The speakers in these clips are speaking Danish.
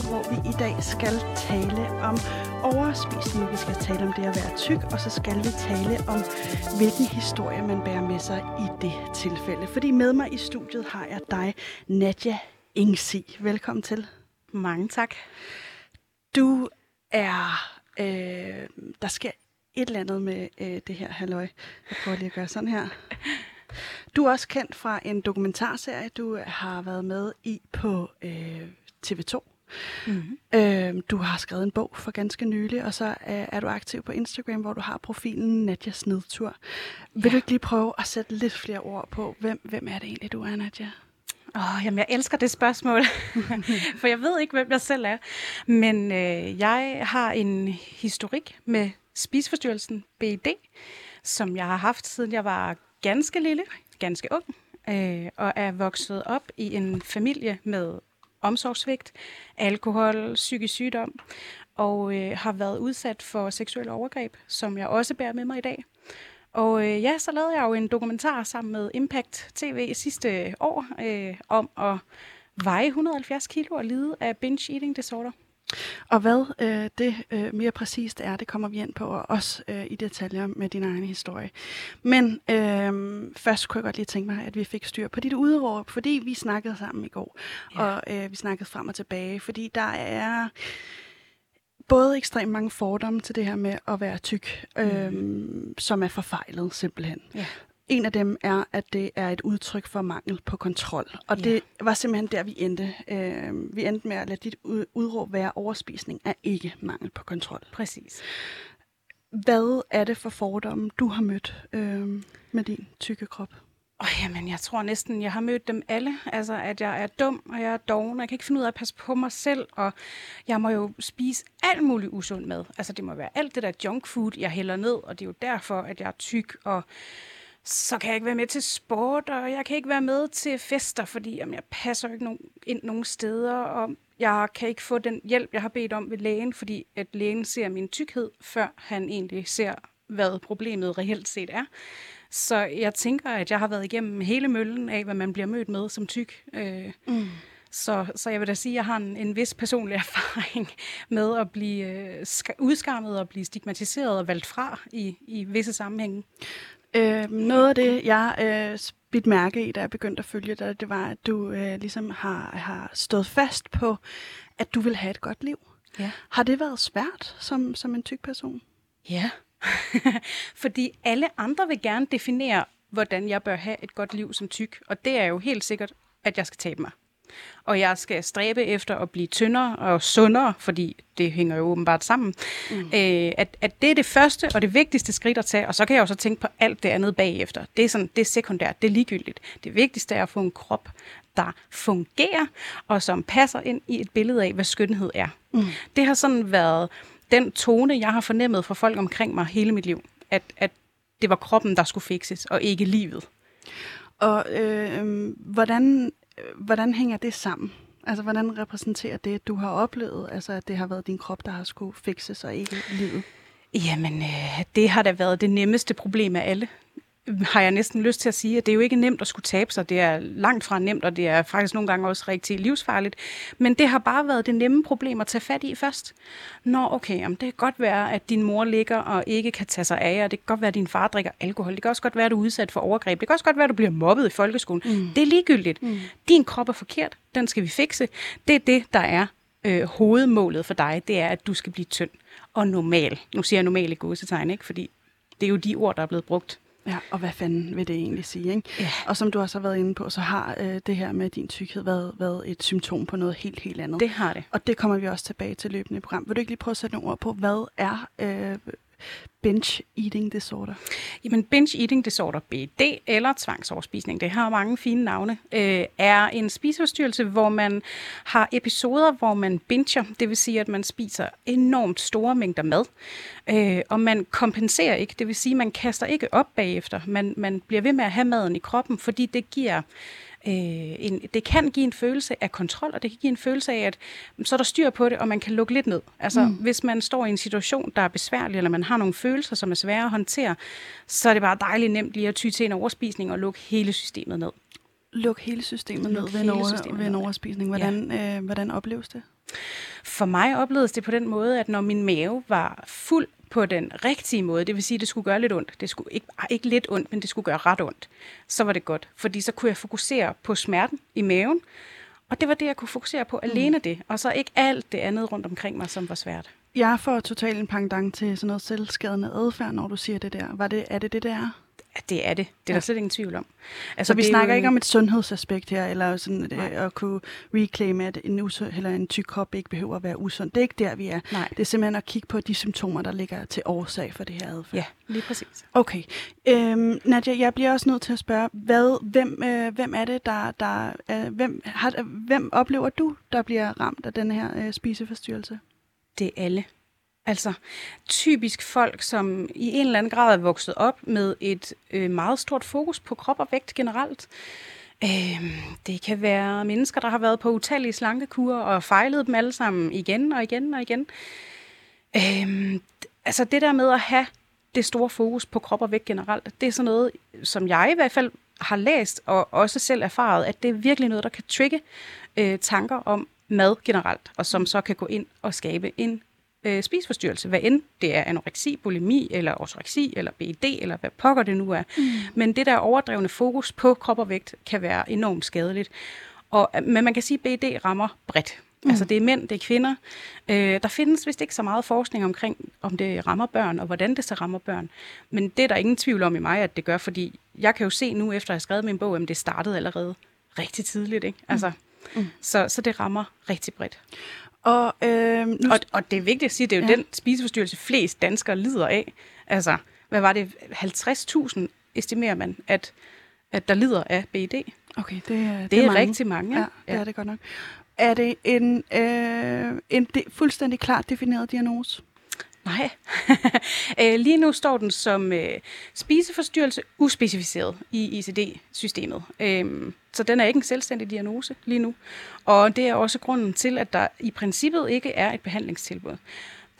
Udråb, hvor vi i dag skal tale om overspisning. Vi skal tale om det at være tyk, og så skal vi tale om, hvilken historie man bærer med sig i det tilfælde. Fordi med mig i studiet har jeg dig, Nadja Ingsi. Velkommen til. Mange tak. Du er... Øh, der sker et eller andet med øh, det her halløj. Jeg prøver lige at gøre sådan her. Du er også kendt fra en dokumentarserie, du har været med i på øh, TV2. Mm-hmm. Øh, du har skrevet en bog for ganske nylig, og så øh, er du aktiv på Instagram, hvor du har profilen Nadjas Nedtur. Vil ja. du ikke lige prøve at sætte lidt flere ord på, hvem, hvem er det egentlig, du er, Nadja? Åh, oh, jamen, jeg elsker det spørgsmål, for jeg ved ikke, hvem jeg selv er. Men øh, jeg har en historik med spiseforstyrrelsen BED, som jeg har haft, siden jeg var ganske lille, ganske ung, øh, og er vokset op i en familie med omsorgsvigt, alkohol, psykisk sygdom, og øh, har været udsat for seksuelle overgreb, som jeg også bærer med mig i dag. Og øh, ja, så lavede jeg jo en dokumentar sammen med Impact TV sidste år øh, om at veje 170 kilo og lide af binge eating disorder. Og hvad øh, det øh, mere præcist er, det kommer vi ind på, og også øh, i detaljer med din egen historie. Men øh, først kunne jeg godt lige tænke mig, at vi fik styr på dit udråb, fordi vi snakkede sammen i går, ja. og øh, vi snakkede frem og tilbage, fordi der er både ekstremt mange fordomme til det her med at være tyk, øh, mm. som er forfejlet simpelthen. Ja. En af dem er, at det er et udtryk for mangel på kontrol. Og ja. det var simpelthen der, vi endte. Øh, vi endte med at lade dit udråb være, overspisning er ikke mangel på kontrol. Præcis. Hvad er det for fordomme, du har mødt øh, med din tykke krop? Oh, jamen, jeg tror næsten, jeg har mødt dem alle. Altså, at jeg er dum, og jeg er doven, og jeg kan ikke finde ud af at passe på mig selv, og jeg må jo spise alt muligt usund mad. Altså, det må være alt det der junk food, jeg hælder ned, og det er jo derfor, at jeg er tyk, og så kan jeg ikke være med til sport, og jeg kan ikke være med til fester, fordi jamen, jeg passer ikke nogen, ind nogen steder, og jeg kan ikke få den hjælp, jeg har bedt om ved lægen, fordi at lægen ser min tykkhed, før han egentlig ser, hvad problemet reelt set er. Så jeg tænker, at jeg har været igennem hele møllen af, hvad man bliver mødt med som tyk. Øh, mm. Så, så jeg vil da sige, at jeg har en, en vis personlig erfaring med at blive øh, udskammet og blive stigmatiseret og valgt fra i, i visse sammenhænge. Øh, noget af det, jeg øh, bidt mærke i, da jeg begyndte at følge dig, det var, at du øh, ligesom har, har stået fast på, at du vil have et godt liv. Ja. Har det været svært som, som en tyk person? Ja, fordi alle andre vil gerne definere, hvordan jeg bør have et godt liv som tyk, og det er jo helt sikkert, at jeg skal tabe mig og jeg skal stræbe efter at blive tyndere og sundere, fordi det hænger jo åbenbart sammen. Mm. Øh, at, at det er det første og det vigtigste skridt at tage, og så kan jeg jo så tænke på alt det andet bagefter. Det er, sådan, det er sekundært, det er ligegyldigt. Det vigtigste er at få en krop, der fungerer, og som passer ind i et billede af, hvad skønhed er. Mm. Det har sådan været den tone, jeg har fornemmet fra folk omkring mig hele mit liv. At, at det var kroppen, der skulle fikses, og ikke livet. Og øh, hvordan hvordan hænger det sammen? Altså, hvordan repræsenterer det, du har oplevet, altså at det har været din krop, der har skulle fikses og ikke livet? Jamen, øh, det har da været det nemmeste problem af alle har jeg næsten lyst til at sige, at det er jo ikke nemt at skulle tabe sig. Det er langt fra nemt, og det er faktisk nogle gange også rigtig livsfarligt. Men det har bare været det nemme problem at tage fat i først. Nå, okay, jamen, det kan godt være, at din mor ligger og ikke kan tage sig af jer. Det kan godt være, at din far drikker alkohol. Det kan også godt være, at du er udsat for overgreb. Det kan også godt være, at du bliver mobbet i folkeskolen. Mm. Det er ligegyldigt. Mm. Din krop er forkert. Den skal vi fikse. Det er det, der er øh, hovedmålet for dig. Det er, at du skal blive tynd og normal. Nu siger jeg normal i godsetegn, ikke? Fordi det er jo de ord, der er blevet brugt Ja, og hvad fanden vil det egentlig sige? Ikke? Ja. Og som du også har været inde på, så har øh, det her med din tykkhed været, været et symptom på noget helt, helt andet. Det har det. Og det kommer vi også tilbage til løbende i program. Vil du ikke lige prøve at sætte nogle ord på, hvad er, øh, binge eating disorder? Jamen, binge eating disorder, BD eller tvangsoverspisning, det har mange fine navne, øh, er en spiseforstyrrelse, hvor man har episoder, hvor man binger, det vil sige, at man spiser enormt store mængder mad, øh, og man kompenserer ikke, det vil sige, at man kaster ikke op bagefter, man, man bliver ved med at have maden i kroppen, fordi det giver øh, en, det kan give en følelse af kontrol, og det kan give en følelse af, at så er der styr på det, og man kan lukke lidt ned. Altså, mm. hvis man står i en situation, der er besværlig, eller man har nogle følelser, som er svære at håndtere, så er det bare dejligt nemt lige at ty til en overspisning og lukke hele systemet ned. Luk hele systemet Luk ned ved en, over, systemet ved en overspisning. Hvordan, ja. øh, hvordan opleves det? For mig opleves det på den måde, at når min mave var fuld på den rigtige måde, det vil sige, at det skulle gøre lidt ondt. Det skulle ikke, ikke lidt ondt, men det skulle gøre ret ondt. Så var det godt, fordi så kunne jeg fokusere på smerten i maven, og det var det, jeg kunne fokusere på, alene mm. det, og så ikke alt det andet rundt omkring mig, som var svært. Jeg får totalt en pangdang til sådan noget selvskadende adfærd, når du siger det der. Var det, er det det, der? Ja, det er det. Det er ja. der slet ingen tvivl om. Altså, så vi snakker ikke om et sundhedsaspekt her, eller sådan øh, at, at kunne reclaime, at en, usund, eller en tyk krop ikke behøver at være usund. Det er ikke der, vi er. Nej. Det er simpelthen at kigge på de symptomer, der ligger til årsag for det her adfærd. Ja, lige præcis. Okay. Øhm, Nadia, jeg bliver også nødt til at spørge, hvad, hvem, øh, hvem er det, der... der øh, hvem, har, hvem oplever du, der bliver ramt af den her øh, spiseforstyrrelse? Det er alle. Altså typisk folk, som i en eller anden grad er vokset op med et øh, meget stort fokus på krop og vægt generelt. Øh, det kan være mennesker, der har været på utallige slankekurer og fejlet dem alle sammen igen og igen og igen. Øh, altså det der med at have det store fokus på krop og vægt generelt, det er sådan noget, som jeg i hvert fald har læst og også selv erfaret, at det er virkelig noget, der kan trigge øh, tanker om mad generelt, og som så kan gå ind og skabe en øh, spiseforstyrrelse, hvad end det er anoreksi, bulimi, eller ortoreksi, eller BED, eller hvad pokker det nu er. Mm. Men det der overdrevne fokus på krop og vægt kan være enormt skadeligt. Og, men man kan sige, at BED rammer bredt. Mm. Altså det er mænd, det er kvinder. Øh, der findes vist ikke så meget forskning omkring, om det rammer børn, og hvordan det så rammer børn. Men det er der ingen tvivl om i mig, at det gør, fordi jeg kan jo se nu, efter at have skrevet min bog, at det startede allerede rigtig tidligt. Ikke? Altså, mm. Så, så det rammer rigtig bredt. Og, øh, nu... og, og det er vigtigt at sige, at det er jo ja. den spiseforstyrrelse, flest danskere lider af. Altså, hvad var det? 50.000 estimerer man, at, at der lider af BED. Okay, det, er, det, det er, mange. rigtig mange. Ja, ja, det er det godt nok. Er det en, øh, en de, fuldstændig klart defineret diagnose? Nej. Øh, lige nu står den som øh, spiseforstyrrelse uspecificeret i ICD-systemet. Øhm, så den er ikke en selvstændig diagnose lige nu. Og det er også grunden til, at der i princippet ikke er et behandlingstilbud.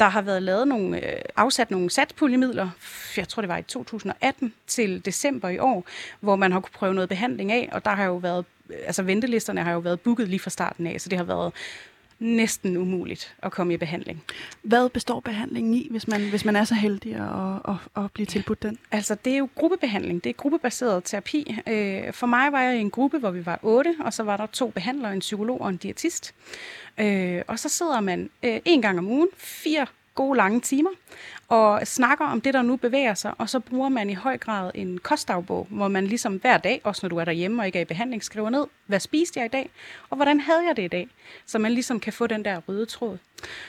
Der har været lavet nogle, øh, afsat nogle satspuljemidler, jeg tror det var i 2018 til december i år, hvor man har kunne prøve noget behandling af, og der har jo været, altså ventelisterne har jo været booket lige fra starten af, så det har været næsten umuligt at komme i behandling. Hvad består behandlingen i, hvis man, hvis man er så heldig at, at, at blive tilbudt den? Altså, det er jo gruppebehandling. Det er gruppebaseret terapi. Øh, for mig var jeg i en gruppe, hvor vi var otte, og så var der to behandlere, en psykolog og en diætist. Øh, og så sidder man øh, en gang om ugen, fire gode lange timer, og snakker om det, der nu bevæger sig, og så bruger man i høj grad en kostdagbog, hvor man ligesom hver dag, også når du er derhjemme og ikke er i behandling, skriver ned, hvad spiste jeg i dag, og hvordan havde jeg det i dag, så man ligesom kan få den der røde tråd.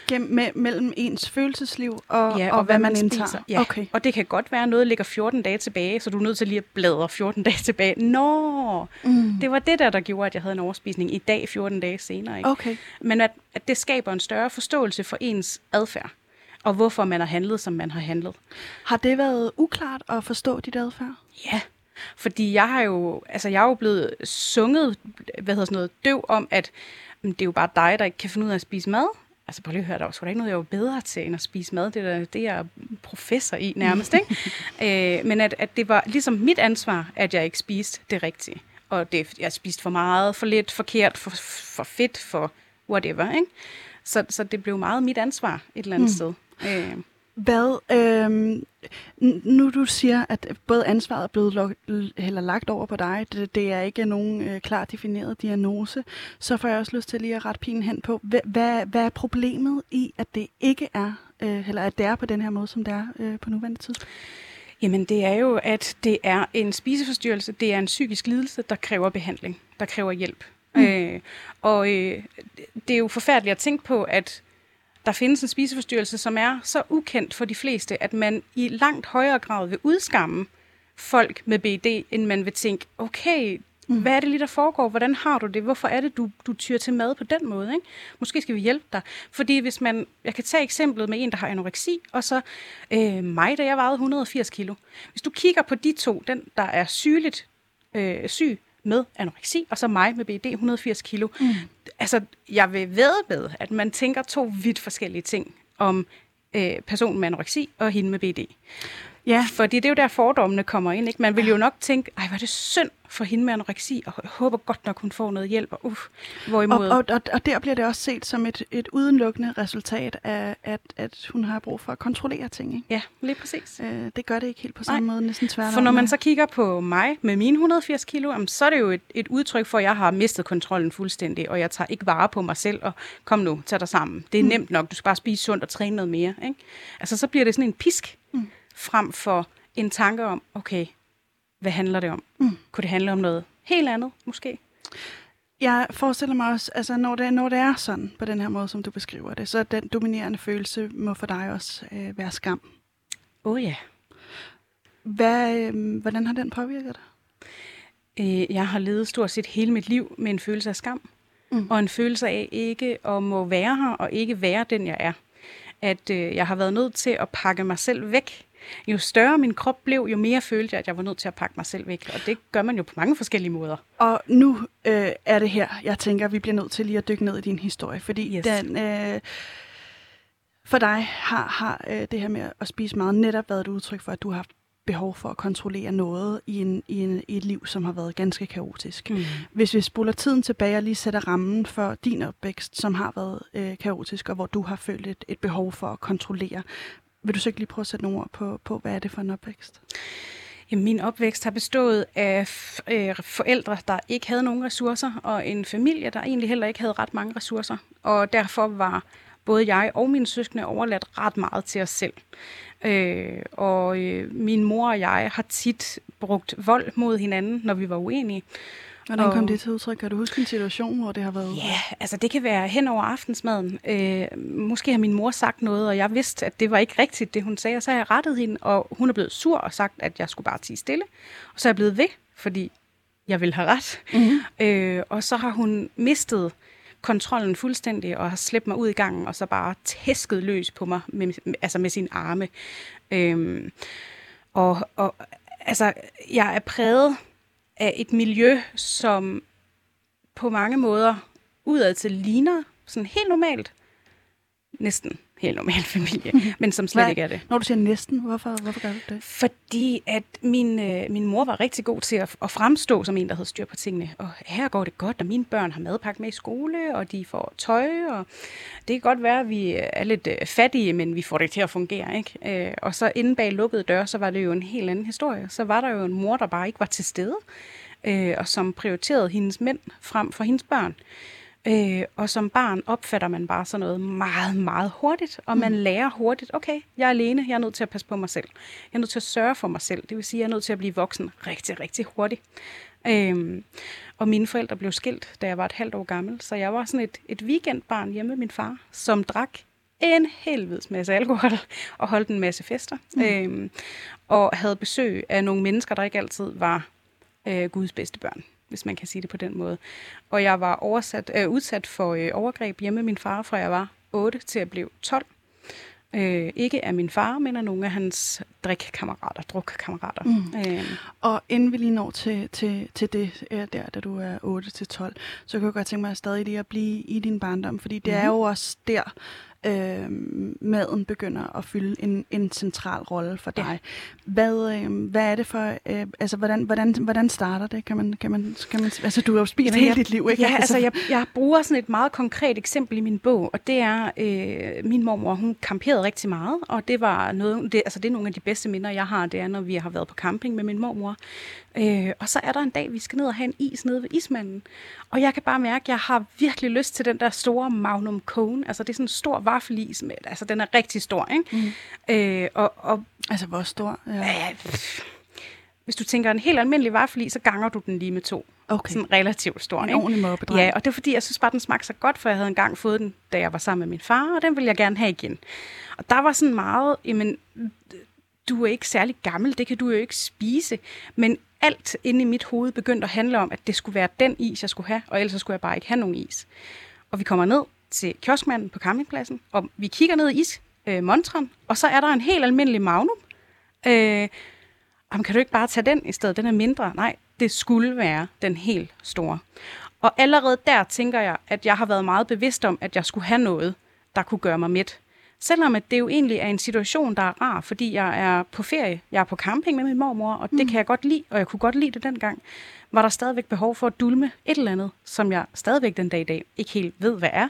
Gennem, me- mellem ens følelsesliv og, ja, og, og hvad, hvad man, man indtager. Ja. Okay. Og det kan godt være, at noget ligger 14 dage tilbage, så du er nødt til lige at bladre 14 dage tilbage. Nå, mm. det var det der, der gjorde, at jeg havde en overspisning i dag 14 dage senere. Ikke? Okay. Men at, at det skaber en større forståelse for ens adfærd og hvorfor man har handlet, som man har handlet. Har det været uklart at forstå dit adfærd? Ja, fordi jeg har jo, altså jeg er jo blevet sunget, hvad hedder sådan noget, døv om, at det er jo bare dig, der ikke kan finde ud af at spise mad. Altså prøv lige at høre, der var sgu da ikke noget, jeg var bedre til, end at spise mad. Det er det, jeg er professor i nærmest, ikke? øh, men at, at det var ligesom mit ansvar, at jeg ikke spiste det rigtige. Og det, jeg spiste for meget, for lidt, forkert, for, for fedt, for whatever, ikke? Så, så det blev meget mit ansvar et eller andet mm. sted. Øh. Hvad, øh, nu du siger, at både ansvaret er blevet log, eller lagt over på dig, det, det er ikke nogen øh, klart defineret diagnose, så får jeg også lyst til lige at rette pinen hen på, hvad, hvad, hvad er problemet i, at det ikke er, øh, eller at det er på den her måde, som det er øh, på nuværende tidspunkt? Jamen det er jo, at det er en spiseforstyrrelse, det er en psykisk lidelse, der kræver behandling, der kræver hjælp. Mm. Øh, og øh, det er jo forfærdeligt at tænke på, at der findes en spiseforstyrrelse, som er så ukendt for de fleste, at man i langt højere grad vil udskamme folk med BD, end man vil tænke, okay, Mm. Hvad er det lige, der foregår? Hvordan har du det? Hvorfor er det, du, du tyrer til mad på den måde? Ikke? Måske skal vi hjælpe dig. Fordi hvis man, jeg kan tage eksemplet med en, der har anoreksi, og så øh, mig, da jeg vejede 180 kilo. Hvis du kigger på de to, den, der er sygeligt øh, syg med anoreksi, og så mig med BD 180 kilo. Mm. Altså, jeg vil ved med, at man tænker to vidt forskellige ting om øh, personen med anoreksi og hende med BD. Ja. Fordi det er jo der fordommene kommer ind. Ikke? Man vil jo nok tænke, ej, hvor er det synd for hende med anoreksi, og jeg håber godt nok, hun får noget hjælp. Og, uh, hvorimod... og, og, og, og der bliver det også set som et, et udelukkende resultat af, at, at hun har brug for at kontrollere ting. Ikke? Ja, lige præcis. Øh, det gør det ikke helt på samme Nej. måde, næsten tværtom. For når man så kigger på mig med mine 180 kilo, så er det jo et, et udtryk for, at jeg har mistet kontrollen fuldstændig, og jeg tager ikke vare på mig selv, og kom nu, tag dig sammen. Det er mm. nemt nok, du skal bare spise sundt og træne noget mere. Ikke? Altså, så bliver det sådan en pisk. Frem for en tanke om, okay, hvad handler det om? Mm. Kunne det handle om noget helt andet, måske? Jeg forestiller mig også, altså når det, når det er sådan, på den her måde, som du beskriver det, så den dominerende følelse må for dig også øh, være skam. Oh ja. Hvad, øh, hvordan har den påvirket dig? Øh, jeg har levet stort set hele mit liv med en følelse af skam. Mm. Og en følelse af ikke at må være her, og ikke være den, jeg er. At øh, jeg har været nødt til at pakke mig selv væk jo større min krop blev, jo mere følte jeg, at jeg var nødt til at pakke mig selv væk. Og det gør man jo på mange forskellige måder. Og nu øh, er det her, jeg tænker, vi bliver nødt til lige at dykke ned i din historie, fordi yes. den... Øh, for dig har, har øh, det her med at spise meget netop været et udtryk for, at du har haft behov for at kontrollere noget i, en, i, en, i et liv, som har været ganske kaotisk. Mm. Hvis vi spoler tiden tilbage og lige sætter rammen for din opvækst, som har været øh, kaotisk, og hvor du har følt et, et behov for at kontrollere, vil du så ikke lige prøve at sætte nogle ord på, på hvad er det for en opvækst? Jamen, min opvækst har bestået af øh, forældre, der ikke havde nogen ressourcer, og en familie, der egentlig heller ikke havde ret mange ressourcer. Og derfor var både jeg og mine søskende overladt ret meget til os selv. Øh, og øh, min mor og jeg har tit brugt vold mod hinanden, når vi var uenige. Hvordan kom det til udtryk? Kan du huske en situation, hvor det har været? Ja, altså det kan være hen over aftensmaden. Øh, måske har min mor sagt noget, og jeg vidste, at det var ikke rigtigt, det hun sagde, og så har jeg rettet hende, og hun er blevet sur og sagt, at jeg skulle bare tige stille. Og så er jeg blevet ved, fordi jeg vil have ret. Mm-hmm. Øh, og så har hun mistet kontrollen fuldstændig, og har slæbt mig ud i gangen, og så bare tæsket løs på mig, med, altså med sin arme. Øh, og, og altså, jeg er præget af et miljø, som på mange måder udad til ligner sådan helt normalt. Næsten helt normal familie, men som slet Hvad? ikke er det. Når du siger næsten, hvorfor, hvorfor gør du det? Fordi at min, øh, min mor var rigtig god til at, at fremstå som en, der havde styr på tingene. Og her går det godt, og mine børn har madpakke med i skole, og de får tøj, og det kan godt være, at vi er lidt øh, fattige, men vi får det til at fungere. Ikke? Øh, og så inde bag lukkede døre, så var det jo en helt anden historie. Så var der jo en mor, der bare ikke var til stede, øh, og som prioriterede hendes mænd frem for hendes børn. Øh, og som barn opfatter man bare sådan noget meget, meget hurtigt, og man mm. lærer hurtigt, okay, jeg er alene, jeg er nødt til at passe på mig selv. Jeg er nødt til at sørge for mig selv. Det vil sige, jeg er nødt til at blive voksen rigtig, rigtig hurtigt. Øh, og mine forældre blev skilt, da jeg var et halvt år gammel, så jeg var sådan et, et weekendbarn hjemme med min far, som drak en helvedes masse alkohol og holdt en masse fester. Mm. Øh, og havde besøg af nogle mennesker, der ikke altid var øh, Guds bedste børn hvis man kan sige det på den måde. Og jeg var oversat, øh, udsat for øh, overgreb hjemme med min far, fra jeg var 8 til at blive 12. Øh, ikke af min far, men af nogle af hans drikkammerater, drukkammerater. Mm. Øh. Og inden vi lige når til, til, til det øh, der, da du er 8 til 12, så kan jeg godt tænke mig stadig lige at blive i din barndom, fordi det mm. er jo også der, øh, maden begynder at fylde en, en central rolle for dig. Ja. Hvad, øh, hvad er det for, øh, altså hvordan, hvordan, hvordan starter det? Kan man, kan man, kan man, altså du har jo spist hele dit liv, ikke? Ja, altså jeg, jeg bruger sådan et meget konkret eksempel i min bog, og det er, øh, min mormor, hun kamperede rigtig meget, og det var noget, det, altså det er nogle af de bedste minder, jeg har, det er, når vi har været på camping med min mormor. Øh, og så er der en dag, vi skal ned og have en is nede ved ismanden. Og jeg kan bare mærke, at jeg har virkelig lyst til den der store Magnum Cone. Altså det er sådan en stor vaffelis. Med, altså den er rigtig stor, ikke? Mm. Øh, og, og, altså hvor stor? Ja. Øh, hvis du tænker en helt almindelig vaffelis, så ganger du den lige med to. Okay. Sådan relativt stor. En ikke? ordentlig mobbedreng. Ja, og det er fordi, jeg synes bare, den smagte så godt, for jeg havde engang fået den, da jeg var sammen med min far, og den ville jeg gerne have igen. Og der var sådan meget, jamen, du er ikke særlig gammel, det kan du jo ikke spise. Men alt inde i mit hoved begyndte at handle om, at det skulle være den is, jeg skulle have, og ellers skulle jeg bare ikke have nogen is. Og vi kommer ned til kioskmanden på campingpladsen, og vi kigger ned i is, øh, montren, og så er der en helt almindelig magnum. Øh, jamen, kan du ikke bare tage den i stedet? Den er mindre. Nej, det skulle være den helt store. Og allerede der tænker jeg, at jeg har været meget bevidst om, at jeg skulle have noget, der kunne gøre mig midt. Selvom at det jo egentlig er en situation, der er rar, fordi jeg er på ferie, jeg er på camping med min mormor, og det mm. kan jeg godt lide, og jeg kunne godt lide det dengang, var der stadigvæk behov for at dulme et eller andet, som jeg stadigvæk den dag i dag ikke helt ved, hvad er.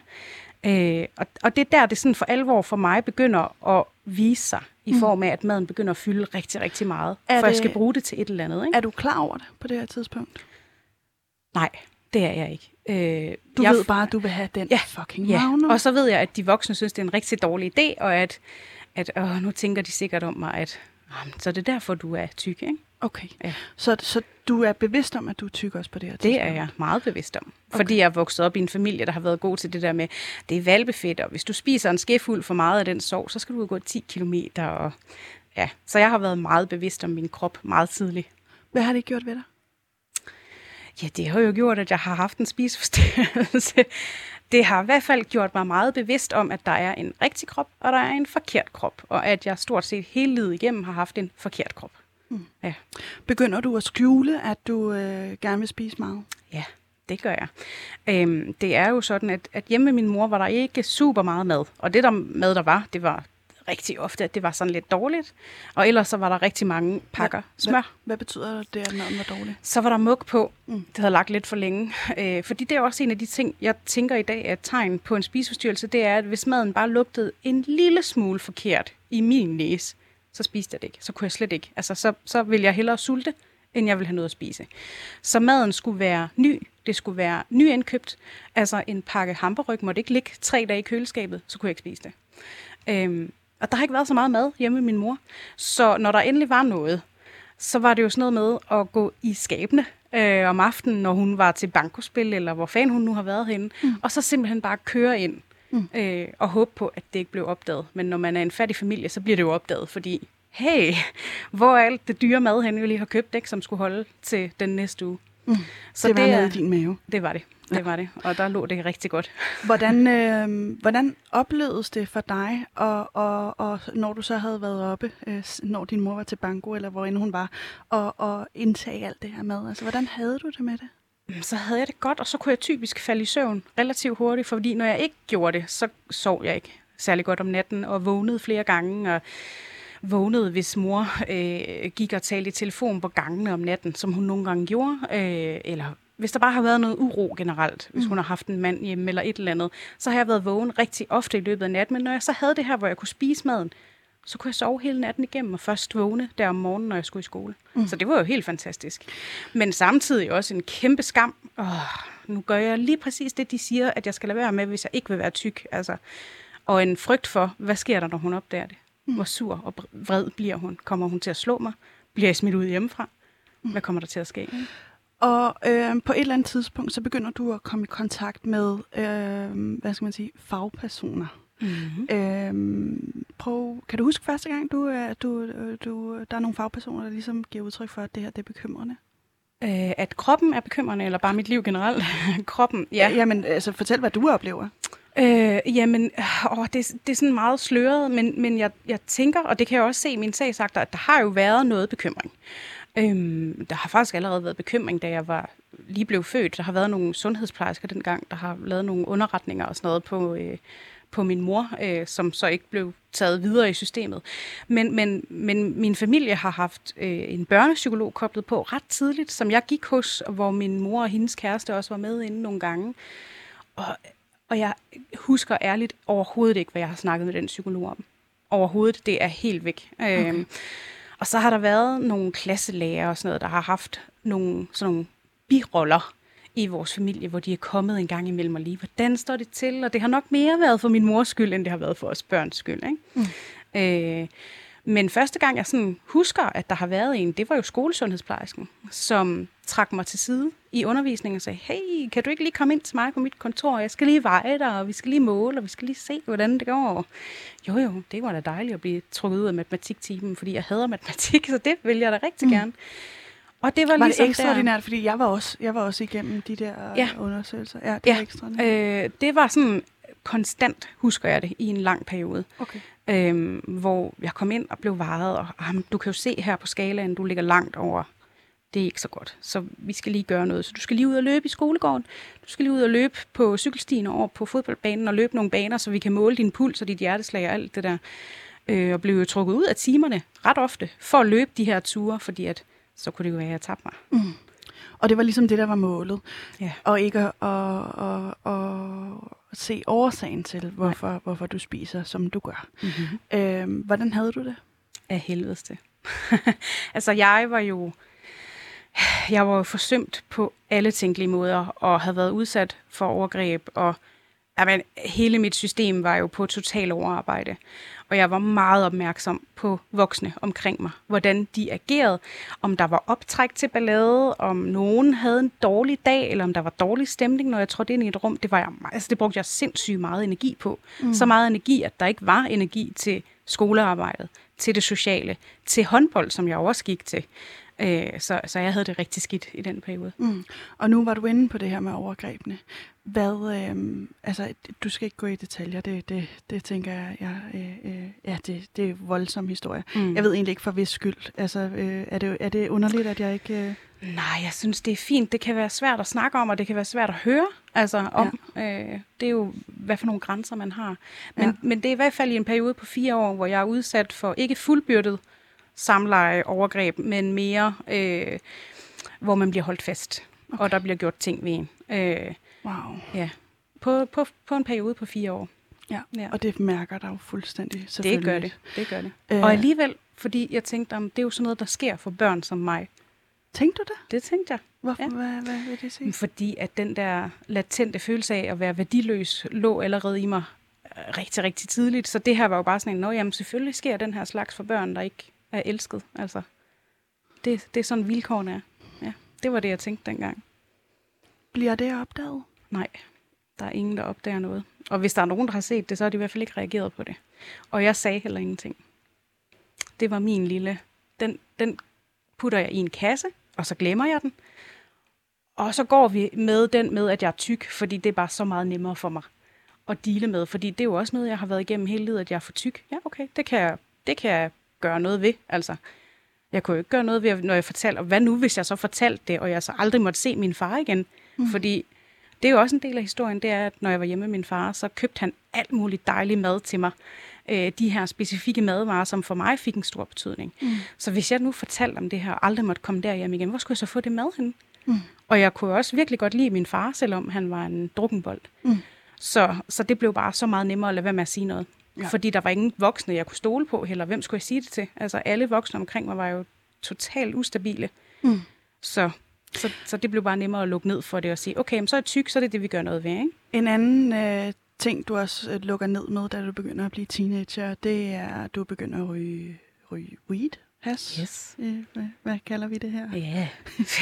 Øh, og, og det er der, det sådan for alvor for mig begynder at vise sig, i form af, at maden begynder at fylde rigtig, rigtig meget, Er for jeg det- skal bruge det til et eller andet. Ikke? Er du klar over det på det her tidspunkt? Nej, det er jeg ikke. Øh, Du jeg ved bare, at du vil have den Ja, fucking Ja, og så ved jeg, at de voksne synes, det er en rigtig dårlig idé, og at, at åh, nu tænker de sikkert om mig, at "Jamen, så er det derfor, du er tyk, ikke? Okay. Ja. Så, så du er bevidst om, at du er tyk også på det her Det tidspunkt? er jeg meget bevidst om. Fordi jeg er vokset op i en familie, der har været god til det der med, det er valbefedt, og hvis du spiser en skefuld for meget af den sov, så skal du gå 10 kilometer. Og, ja. Så jeg har været meget bevidst om min krop meget tidligt. Hvad har det gjort ved dig? Ja, det har jo gjort, at jeg har haft en spiseforstyrrelse. Det har i hvert fald gjort mig meget bevidst om, at der er en rigtig krop, og der er en forkert krop. Og at jeg stort set hele livet igennem har haft en forkert krop. Hmm. Ja. Begynder du at skjule, at du øh, gerne vil spise meget? Ja, det gør jeg. Øhm, det er jo sådan, at, at hjemme med min mor var der ikke super meget mad. Og det der mad, der var, det var rigtig ofte, at det var sådan lidt dårligt. Og ellers så var der rigtig mange pakker smør. Hvad, hvad betyder det, at maden var dårlig? Så var der mug på. Mm. Det havde lagt lidt for længe. Øh, fordi det er også en af de ting, jeg tænker i dag et tegn på en spiseforstyrrelse. Det er, at hvis maden bare lugtede en lille smule forkert i min næse, så spiste jeg det ikke. Så kunne jeg slet ikke. Altså, så, så ville jeg hellere sulte, end jeg ville have noget at spise. Så maden skulle være ny. Det skulle være nyindkøbt. Altså en pakke hamburg måtte ikke ligge tre dage i køleskabet, så kunne jeg ikke spise det. Øhm, og der har ikke været så meget mad hjemme med min mor. Så når der endelig var noget, så var det jo sådan noget med at gå i skabene øh, om aftenen, når hun var til bankospil, eller hvor fanden hun nu har været henne, mm. og så simpelthen bare køre ind mm. øh, og håbe på, at det ikke blev opdaget. Men når man er en fattig familie, så bliver det jo opdaget, fordi hey, hvor er alt det dyre mad, han jo lige har købt, ikke, som skulle holde til den næste uge. Mm. Så det var det, er, i din mave. det var det. Det var det. Og der lå det rigtig godt. Hvordan, øh, hvordan oplevedes det for dig, og, og, og når du så havde været oppe, øh, når din mor var til banko, eller hvor end hun var, og, og indtage alt det her mad? Altså, hvordan havde du det med det? så havde jeg det godt, og så kunne jeg typisk falde i søvn relativt hurtigt, fordi når jeg ikke gjorde det, så sov jeg ikke særlig godt om natten, og vågnede flere gange, og vågnede, hvis mor øh, gik og talte i telefon på gangene om natten, som hun nogle gange gjorde, øh, eller hvis der bare har været noget uro generelt, hvis hun har haft en mand hjemme eller et eller andet, så har jeg været vågen rigtig ofte i løbet af natten, men når jeg så havde det her, hvor jeg kunne spise maden, så kunne jeg sove hele natten igennem og først vågne der om morgenen, når jeg skulle i skole. Mm. Så det var jo helt fantastisk. Men samtidig også en kæmpe skam. Åh, nu gør jeg lige præcis det, de siger, at jeg skal lade være med, hvis jeg ikke vil være tyk. Altså, og en frygt for, hvad sker der, når hun opdager det? Mm. Hvor sur og vred bliver hun? Kommer hun til at slå mig? Bliver jeg smidt ud hjemmefra? Hvad kommer der til at ske? Og øh, på et eller andet tidspunkt, så begynder du at komme i kontakt med, øh, hvad skal man sige, fagpersoner. Mm-hmm. Øh, prøv, kan du huske første gang, du, øh, du, øh, du, der er nogle fagpersoner, der ligesom giver udtryk for, at det her det er bekymrende? Øh, at kroppen er bekymrende, eller bare mit liv generelt? kroppen, ja. Ja. Jamen, altså, fortæl, hvad du oplever. Øh, jamen, åh, det, det er sådan meget sløret, men, men jeg, jeg tænker, og det kan jeg også se i min sagsakter, at der har jo været noget bekymring. Øhm, der har faktisk allerede været bekymring, da jeg var lige blev født. Der har været nogle sundhedsplejersker dengang, der har lavet nogle underretninger og sådan noget på, øh, på min mor, øh, som så ikke blev taget videre i systemet. Men, men, men min familie har haft øh, en børnepsykolog koblet på ret tidligt, som jeg gik hos, hvor min mor og hendes kæreste også var med inde nogle gange. Og, og jeg husker ærligt overhovedet ikke, hvad jeg har snakket med den psykolog om. Overhovedet, det er helt væk. Okay. Øhm, og så har der været nogle klasselærer og sådan noget, der har haft nogle, sådan nogle biroller i vores familie, hvor de er kommet en gang imellem og lige, hvordan står det til? Og det har nok mere været for min mors skyld, end det har været for os børns skyld. Ikke? Mm. Øh, Men første gang, jeg sådan husker, at der har været en, det var jo skolesundhedsplejersken, som trak mig til side i undervisningen og sagde, hey, kan du ikke lige komme ind til mig på mit kontor? Jeg skal lige veje dig, og vi skal lige måle, og vi skal lige se, hvordan det går. Jo, jo, det var da dejligt at blive trukket ud af matematiktimen, fordi jeg hader matematik, så det vil jeg da rigtig mm. gerne. Og det var, var ligesom det ekstraordinært, der... fordi jeg var, også, jeg var også igennem de der ja. undersøgelser. Ja, det ja. var ekstraordinært. Øh, det var sådan konstant, husker jeg det, i en lang periode. Okay. Øhm, hvor jeg kom ind og blev varet, og ah, du kan jo se her på skalaen, du ligger langt over. Det er ikke så godt, så vi skal lige gøre noget. Så du skal lige ud og løbe i skolegården. Du skal lige ud og løbe på cykelstien over på fodboldbanen og løbe nogle baner, så vi kan måle din puls og dit hjerteslag og alt det der. Øh, og blev jo trukket ud af timerne ret ofte for at løbe de her ture, fordi at, så kunne det jo være, at jeg tabte mig. Mm. Og det var ligesom det, der var målet. Ja. Og ikke at, at, at, at se årsagen til, hvorfor, hvorfor du spiser, som du gør. Mm-hmm. Øhm, hvordan havde du det? Af helvedes det. altså, jeg var jo jeg var jo forsømt på alle tænkelige måder, og havde været udsat for overgreb, og jamen, hele mit system var jo på total overarbejde og jeg var meget opmærksom på voksne omkring mig, hvordan de agerede, om der var optræk til ballade, om nogen havde en dårlig dag, eller om der var dårlig stemning, når jeg trådte ind i et rum. Det, var jeg, altså, det brugte jeg sindssygt meget energi på. Mm. Så meget energi, at der ikke var energi til skolearbejdet, til det sociale, til håndbold, som jeg også gik til. Øh, så, så jeg havde det rigtig skidt i den periode. Mm. Og nu var du inde på det her med overgrebene. Hvad, øh, altså, du skal ikke gå i detaljer, det, det, det tænker jeg, jeg øh, øh, ja, det, det er voldsom historie. Mm. Jeg ved egentlig ikke for hvis skyld. Altså, øh, er, det, er det underligt, at jeg ikke... Øh... Nej, jeg synes, det er fint. Det kan være svært at snakke om, og det kan være svært at høre altså, om. Ja. Øh, det er jo, hvad for nogle grænser man har. Men, ja. men det er i hvert fald i en periode på fire år, hvor jeg er udsat for ikke fuldbyrdet samleje, overgreb, men mere, øh, hvor man bliver holdt fast, okay. og der bliver gjort ting ved en. Øh, wow. Ja, på, på, på en periode på fire år. Ja. ja, og det mærker der jo fuldstændig, Det gør det, det gør det. Øh. Og alligevel, fordi jeg tænkte, om det er jo sådan noget, der sker for børn som mig. Tænkte du det? Det tænkte jeg. Hvorfor? Ja. Hvad, hvad vil det sige? Fordi at den der latente følelse af at være værdiløs lå allerede i mig øh, rigtig, rigtig tidligt. Så det her var jo bare sådan en, jamen selvfølgelig sker den her slags for børn, der ikke er elsket. Altså, det, det er sådan vilkårene er. Ja, det var det, jeg tænkte dengang. Bliver det opdaget? Nej, der er ingen, der opdager noget. Og hvis der er nogen, der har set det, så har de i hvert fald ikke reageret på det. Og jeg sagde heller ingenting. Det var min lille... Den, den putter jeg i en kasse, og så glemmer jeg den. Og så går vi med den med, at jeg er tyk, fordi det er bare så meget nemmere for mig at dele med. Fordi det er jo også noget, jeg har været igennem hele livet, at jeg er for tyk. Ja, okay, det kan jeg, det kan jeg gøre noget ved. Altså, jeg kunne jo ikke gøre noget ved, når jeg fortalte, og hvad nu, hvis jeg så fortalte det, og jeg så aldrig måtte se min far igen? Mm. Fordi det er jo også en del af historien, det er, at når jeg var hjemme med min far, så købte han alt muligt dejlig mad til mig. Øh, de her specifikke madvarer, som for mig fik en stor betydning. Mm. Så hvis jeg nu fortalte om det her, og aldrig måtte komme der hjem igen, hvor skulle jeg så få det mad hen? Mm. Og jeg kunne også virkelig godt lide min far, selvom han var en drukkenbold. Mm. Så, så det blev bare så meget nemmere at lade være med at sige noget. Ja. Fordi der var ingen voksne, jeg kunne stole på heller. Hvem skulle jeg sige det til? Altså alle voksne omkring mig var jo totalt ustabile. Mm. Så, så, så det blev bare nemmere at lukke ned for det og sige, okay, så er jeg tyk, så er det det, vi gør noget ved. Ikke? En anden øh, ting, du også øh, lukker ned med, da du begynder at blive teenager, det er, at du begynder at ryge, ryge weed. Hash? Yes. Hvad, hvad kalder vi det her? Ja. Yeah.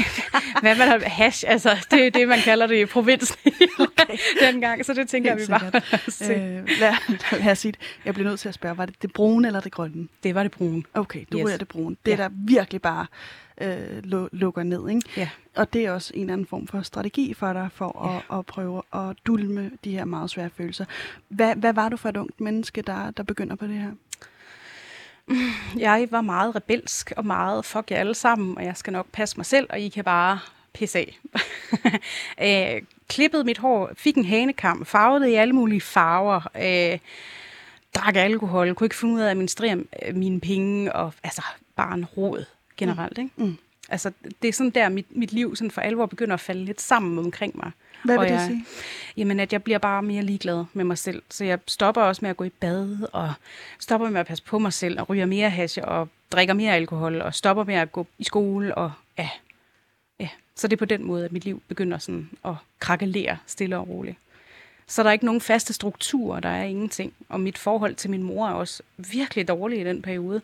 hvad man har hash, altså det er det, man kalder det i provinsen okay. dengang, så det tænker Helt vi bare. øh, lad, lad os sige det. Jeg bliver nødt til at spørge, var det det brune eller det grønne? Det var det brune. Okay, du yes. er det brune. Det er ja. der virkelig bare øh, lukker ned, ikke? Ja. Og det er også en eller anden form for strategi for dig, for ja. at, at prøve at dulme de her meget svære følelser. Hvad, hvad var du for et ungt menneske, der, der begynder på det her? Jeg var meget rebelsk og meget fuck jer alle sammen, og jeg skal nok passe mig selv, og I kan bare pisse af. øh, klippede mit hår, fik en hanekam, farvede i alle mulige farver, øh, drak alkohol, kunne ikke finde ud af at administrere øh, mine penge, og altså bare en råd generelt. Mm. Ikke? Mm. Altså, det er sådan der, mit, mit liv sådan for alvor begynder at falde lidt sammen omkring mig. Hvad vil og det jeg, sige? Jamen, at jeg bliver bare mere ligeglad med mig selv. Så jeg stopper også med at gå i bad, og stopper med at passe på mig selv, og ryger mere hash, og drikker mere alkohol, og stopper med at gå i skole, og ja. ja. Så det er på den måde, at mit liv begynder sådan at krakelere stille og roligt. Så der er ikke nogen faste strukturer, der er ingenting. Og mit forhold til min mor er også virkelig dårligt i den periode.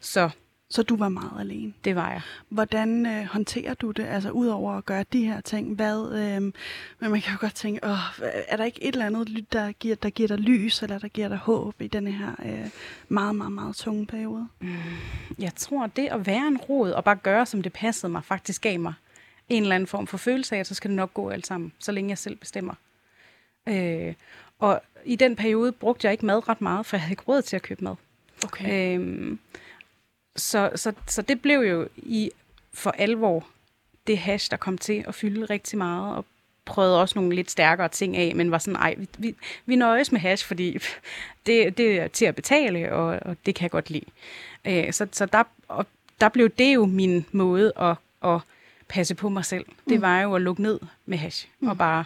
Så Så du var meget alene. det var jeg. Hvordan øh, håndterer du det? Altså udover at gøre de her ting, hvad, øh, men man kan jo godt tænke, åh, er der ikke et eller andet, der giver, der giver dig lys, eller der giver dig håb i denne her øh, meget, meget, meget tunge periode? Jeg tror, det at være en rod og bare gøre, som det passede mig, faktisk gav mig en eller anden form for følelse af, at så skal det nok gå alt sammen, så længe jeg selv bestemmer. Øh, og i den periode brugte jeg ikke mad ret meget, for jeg havde ikke råd til at købe mad. Okay. Øhm, så, så, så det blev jo i for alvor det hash, der kom til at fylde rigtig meget, og prøvede også nogle lidt stærkere ting af, men var sådan, ej, vi, vi, vi nøjes med hash, fordi det, det er til at betale, og, og det kan jeg godt lide. Øh, så så der, og der blev det jo min måde at, at passe på mig selv. Det var jo at lukke ned med hash, mm. og bare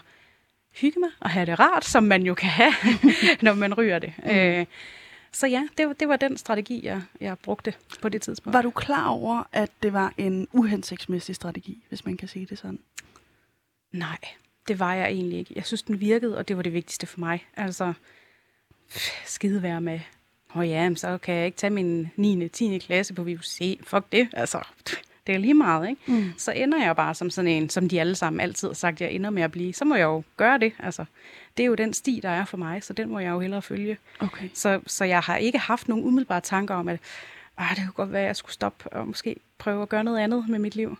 hygge mig og have det rart, som man jo kan have, når man ryger det. Mm. Øh, så ja, det, var- det var den strategi, jeg, jeg brugte på det tidspunkt. Var du klar over, at det var en uhensigtsmæssig strategi, hvis man kan sige det sådan? Nej, det var jeg egentlig ikke. Jeg synes, den virkede, og det var det vigtigste for mig. Altså, skide være med. Åh oh ja, så kan jeg ikke tage min 9. og 10. klasse på VUC. Fuck det, altså. Det er lige meget, ikke? Mm. Så ender jeg bare som sådan en, som de alle sammen altid har sagt, jeg ender med at blive. Så må jeg jo gøre det, altså. Det er jo den sti, der er for mig, så den må jeg jo hellere følge. Okay. Så, så jeg har ikke haft nogen umiddelbare tanker om, at ah, det kunne godt være, at jeg skulle stoppe og måske prøve at gøre noget andet med mit liv.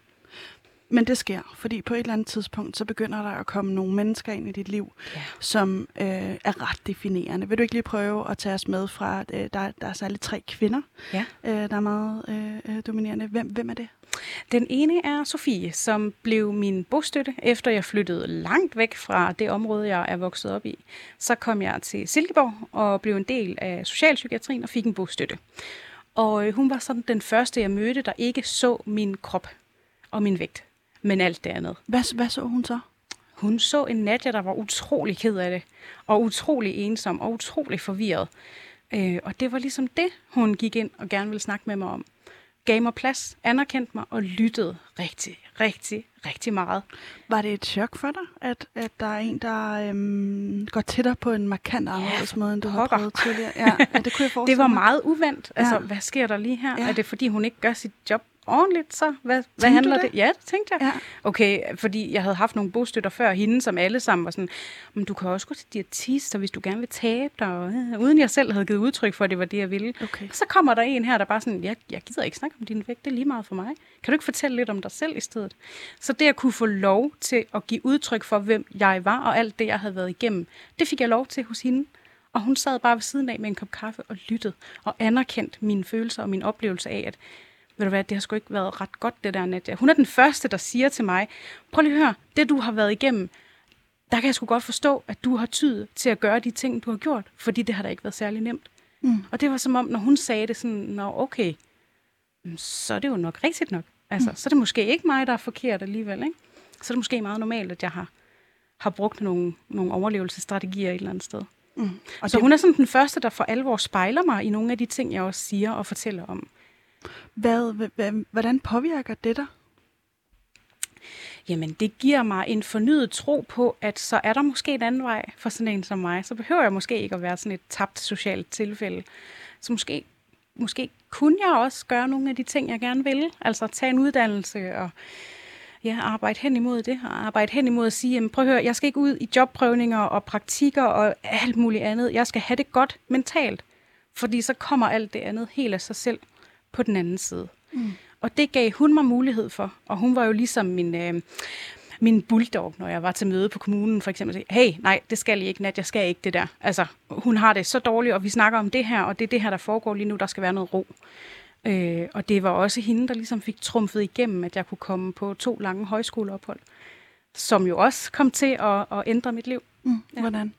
Men det sker, fordi på et eller andet tidspunkt, så begynder der at komme nogle mennesker ind i dit liv, Ja. som øh, er ret definerende. Vil du ikke lige prøve at tage os med fra, at øh, der, der er særligt tre kvinder, Ja. øh, der er meget øh, øh, dominerende. Hvem, hvem er det? Den ene er Sofie, som blev min bostøtte, efter jeg flyttede langt væk fra det område, jeg er vokset op i. Så kom jeg til Silkeborg og blev en del af socialpsykiatrien og fik en bostøtte. Og øh, hun var sådan den første, jeg mødte, der ikke så min krop og min vægt, men alt det andet. Hvad, hvad så hun så? Hun så en Nadja, der var utrolig ked af det, og utrolig ensom, og utrolig forvirret. Øh, og det var ligesom det, hun gik ind og gerne ville snakke med mig om. Gav mig plads, anerkendte mig og lyttede rigtig, rigtig, rigtig meget. Var det et chok for dig, at, at der er en, der øhm, går til dig på en markant anderledes måde, end du har pokker. prøvet tidligere? Ja, ja, det kunne jeg forestille Det var meget uvandt. Altså, Ja. hvad sker der lige her? Ja. Er det, fordi hun ikke gør sit job ordentligt, så? Hvad, hvad handler det? det? Ja, det tænkte jeg. Ja. Okay, fordi jeg havde haft nogle bostøtter før hende, som alle sammen var sådan, men du kan også gå til diætist, hvis du gerne vil tabe dig, og, øh, uden jeg selv havde givet udtryk for, at det var det, jeg ville. Okay. Så kommer der en her, der bare sådan, jeg, jeg gider ikke snakke om din vægt, det er lige meget for mig. Kan du ikke fortælle lidt om dig selv i stedet? Så det at kunne få lov til at give udtryk for, hvem jeg var, og alt det, jeg havde været igennem, det fik jeg lov til hos hende. Og hun sad bare ved siden af med en kop kaffe og lyttede, og anerkendte mine følelser og min oplevelse af, at ved du hvad, det har sgu ikke været ret godt, det der Nadia. Hun er den første, der siger til mig, prøv lige at høre, det du har været igennem, der kan jeg sgu godt forstå, at du har tid til at gøre de ting, du har gjort, fordi det har da ikke været særlig nemt. Mm. Og det var som om, når hun sagde det sådan, nå okay, mm, så er det jo nok rigtigt nok. Altså, mm. så er det måske ikke mig, der er forkert alligevel, ikke? Så er det måske meget normalt, at jeg har, har brugt nogle, nogle overlevelsesstrategier et eller andet sted. Mm. Og så hun er sådan den første, der for alvor spejler mig i nogle af de ting, jeg også siger og fortæller om. Hvad, hvad, hvordan påvirker det dig? Jamen, det giver mig en fornyet tro på, at så er der måske en anden vej for sådan en som mig. Så behøver jeg måske ikke at være sådan et tabt socialt tilfælde. Så måske, måske kunne jeg også gøre nogle af de ting, jeg gerne vil. Altså tage en uddannelse og ja, arbejde hen imod det. Og arbejde hen imod at sige, jamen, prøv at høre, jeg skal ikke ud i jobprøvninger og praktikker og alt muligt andet. Jeg skal have det godt mentalt. Fordi så kommer alt det andet helt af sig selv på den anden side. Mm. Og det gav hun mig mulighed for. Og hun var jo ligesom min, øh, min bulldog, når jeg var til møde på kommunen, for eksempel. Hey, nej, det skal I ikke, Nat, jeg skal ikke det der. Altså, hun har det så dårligt, og vi snakker om det her, og det er det her, der foregår lige nu, der skal være noget ro. Øh, og det var også hende, der ligesom fik trumfet igennem, at jeg kunne komme på to lange højskoleophold, som jo også kom til at, at ændre mit liv. Mm. Ja. Hvordan?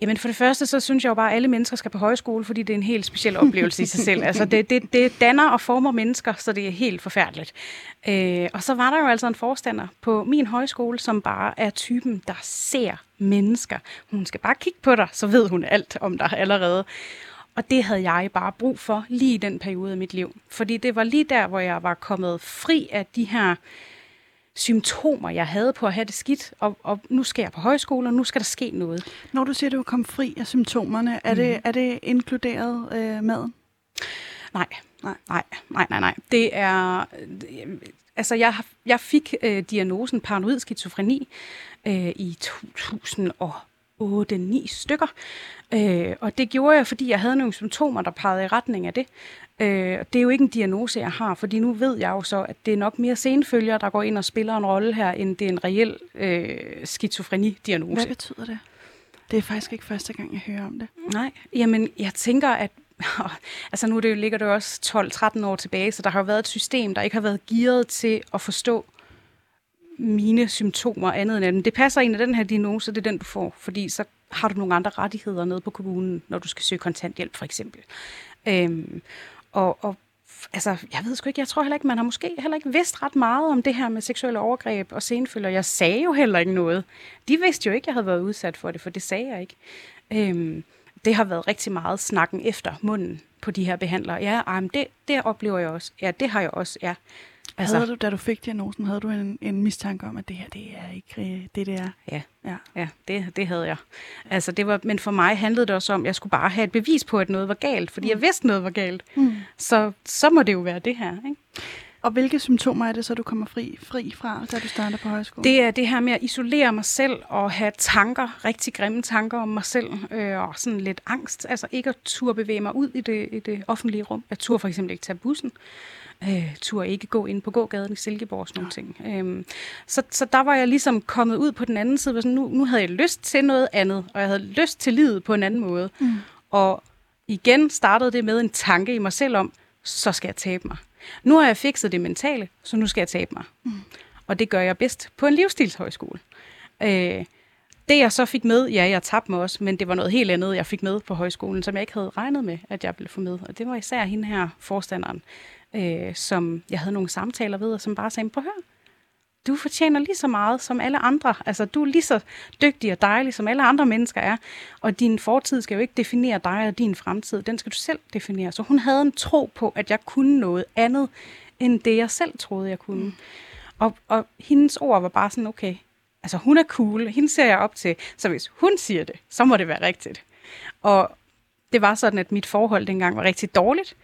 Jamen for det første, så synes jeg jo bare, at alle mennesker skal på højskole, fordi det er en helt speciel oplevelse i sig selv. Altså det, det, det danner og former mennesker, så det er helt forfærdeligt. Øh, og så var der jo altså en forstander på min højskole, som bare er typen, der ser mennesker. Hun skal bare kigge på dig, så ved hun alt om dig allerede. Og det havde jeg bare brug for lige i den periode af mit liv. Fordi det var lige der, hvor jeg var kommet fri af de her symptomer, jeg havde på at have det skidt, og, og nu skal jeg på højskole, og nu skal der ske noget. Når du siger, at du kom fri af symptomerne, er, mm. det, er det inkluderet øh, maden? Nej. Nej. Nej, nej, nej, nej. Det er... Altså, jeg, jeg fik øh, diagnosen paranoid skizofreni øh, i 2008-9 stykker. Øh, og det gjorde jeg, fordi jeg havde nogle symptomer, der pegede i retning af det. Øh, det er jo ikke en diagnose, jeg har, fordi nu ved jeg jo så, at det er nok mere senfølger, der går ind og spiller en rolle her, end det er en reel øh, skizofreni-diagnose. Hvad betyder det? Det er faktisk ikke første gang, jeg hører om det. Nej, jamen jeg tænker, at altså nu det, ligger det jo også 12-13 år tilbage, så der har jo været et system, der ikke har været gearet til at forstå mine symptomer andet end andet. Det passer ind af den her diagnose, det er den, du får, fordi så har du nogle andre rettigheder nede på kommunen, når du skal søge kontanthjælp, for eksempel. Øhm, og, og altså, jeg ved sgu ikke, jeg tror heller ikke, man har måske heller ikke vidst ret meget om det her med seksuelle overgreb og senfølger. Jeg sagde jo heller ikke noget. De vidste jo ikke, jeg havde været udsat for det, for det sagde jeg ikke. Øhm, det har været rigtig meget snakken efter munden på de her behandlere. Ja, ej, men det, det oplever jeg også. Ja, det har jeg også, ja. Altså, havde du, da du fik diagnosen, havde du en, en mistanke om, at det her, det er ikke øh, det, det er? Ja, ja. ja det, det havde jeg. Altså, det var, men for mig handlede det også om, at jeg skulle bare have et bevis på, at noget var galt, fordi mm. jeg vidste, noget var galt. Mm. Så, så må det jo være det her, ikke? Og hvilke symptomer er det så, du kommer fri, fri fra, da du starter på højskole? Det er det her med at isolere mig selv og have tanker, rigtig grimme tanker om mig selv, øh, og sådan lidt angst. Altså ikke at turde bevæge mig ud i det, i det offentlige rum. Jeg turde for eksempel ikke tage bussen. Øh, turde ikke gå ind på gågaden i Silkeborg og sådan nogle ting. Øh, så, så der var jeg ligesom kommet ud på den anden side. Sådan, nu, nu havde jeg lyst til noget andet, og jeg havde lyst til livet på en anden måde. Mm. Og igen startede det med en tanke i mig selv om, så skal jeg tabe mig. Nu har jeg fikset det mentale, så nu skal jeg tabe mig. Mm. Og det gør jeg bedst på en livsstilshøjskole. Øh, det jeg så fik med, ja, jeg tabte mig også, men det var noget helt andet, jeg fik med på højskolen, som jeg ikke havde regnet med, at jeg ville få med. Og det var især hende her, forstanderen, øh, som jeg havde nogle samtaler ved, og som bare sagde, prøv at høre, du fortjener lige så meget som alle andre. Altså, du er lige så dygtig og dejlig, som alle andre mennesker er. Og din fortid skal jo ikke definere dig og din fremtid. Den skal du selv definere. Så hun havde en tro på, at jeg kunne noget andet, end det jeg selv troede, jeg kunne. Mm. Og, og hendes ord var bare sådan, okay, altså hun er cool, hende ser jeg op til, så hvis hun siger det, så må det være rigtigt. Og det var sådan, at mit forhold dengang var rigtig dårligt.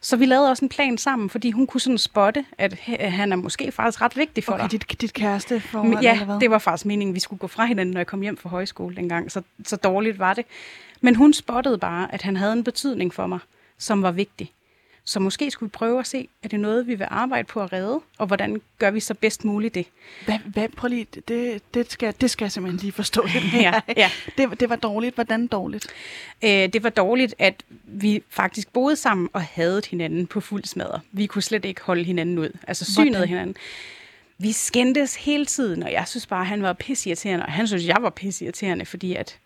Så vi lavede også en plan sammen, fordi hun kunne sådan spotte, at han er måske faktisk ret vigtig for okay, dig. Dit, dit kæreste forhold, Ja, eller hvad? det var faktisk meningen, at vi skulle gå fra hinanden, når jeg kom hjem fra højskole dengang. Så, så dårligt var det. Men hun spottede bare, at han havde en betydning for mig, som var vigtig. Så måske skulle vi prøve at se, er det noget, vi vil arbejde på at redde, og hvordan gør vi så bedst muligt det? Hvad, hvad, prøv lige, det, det, skal, det skal jeg simpelthen lige forstå lidt ja, ja. Det, det var dårligt. Hvordan dårligt? Øh, det var dårligt, at vi faktisk boede sammen og havde hinanden på fuld smadre. Vi kunne slet ikke holde hinanden ud. Altså synede hinanden. Vi skændtes hele tiden, og jeg synes bare, at han var pissirriterende, og han synes, jeg var pissirriterende, fordi at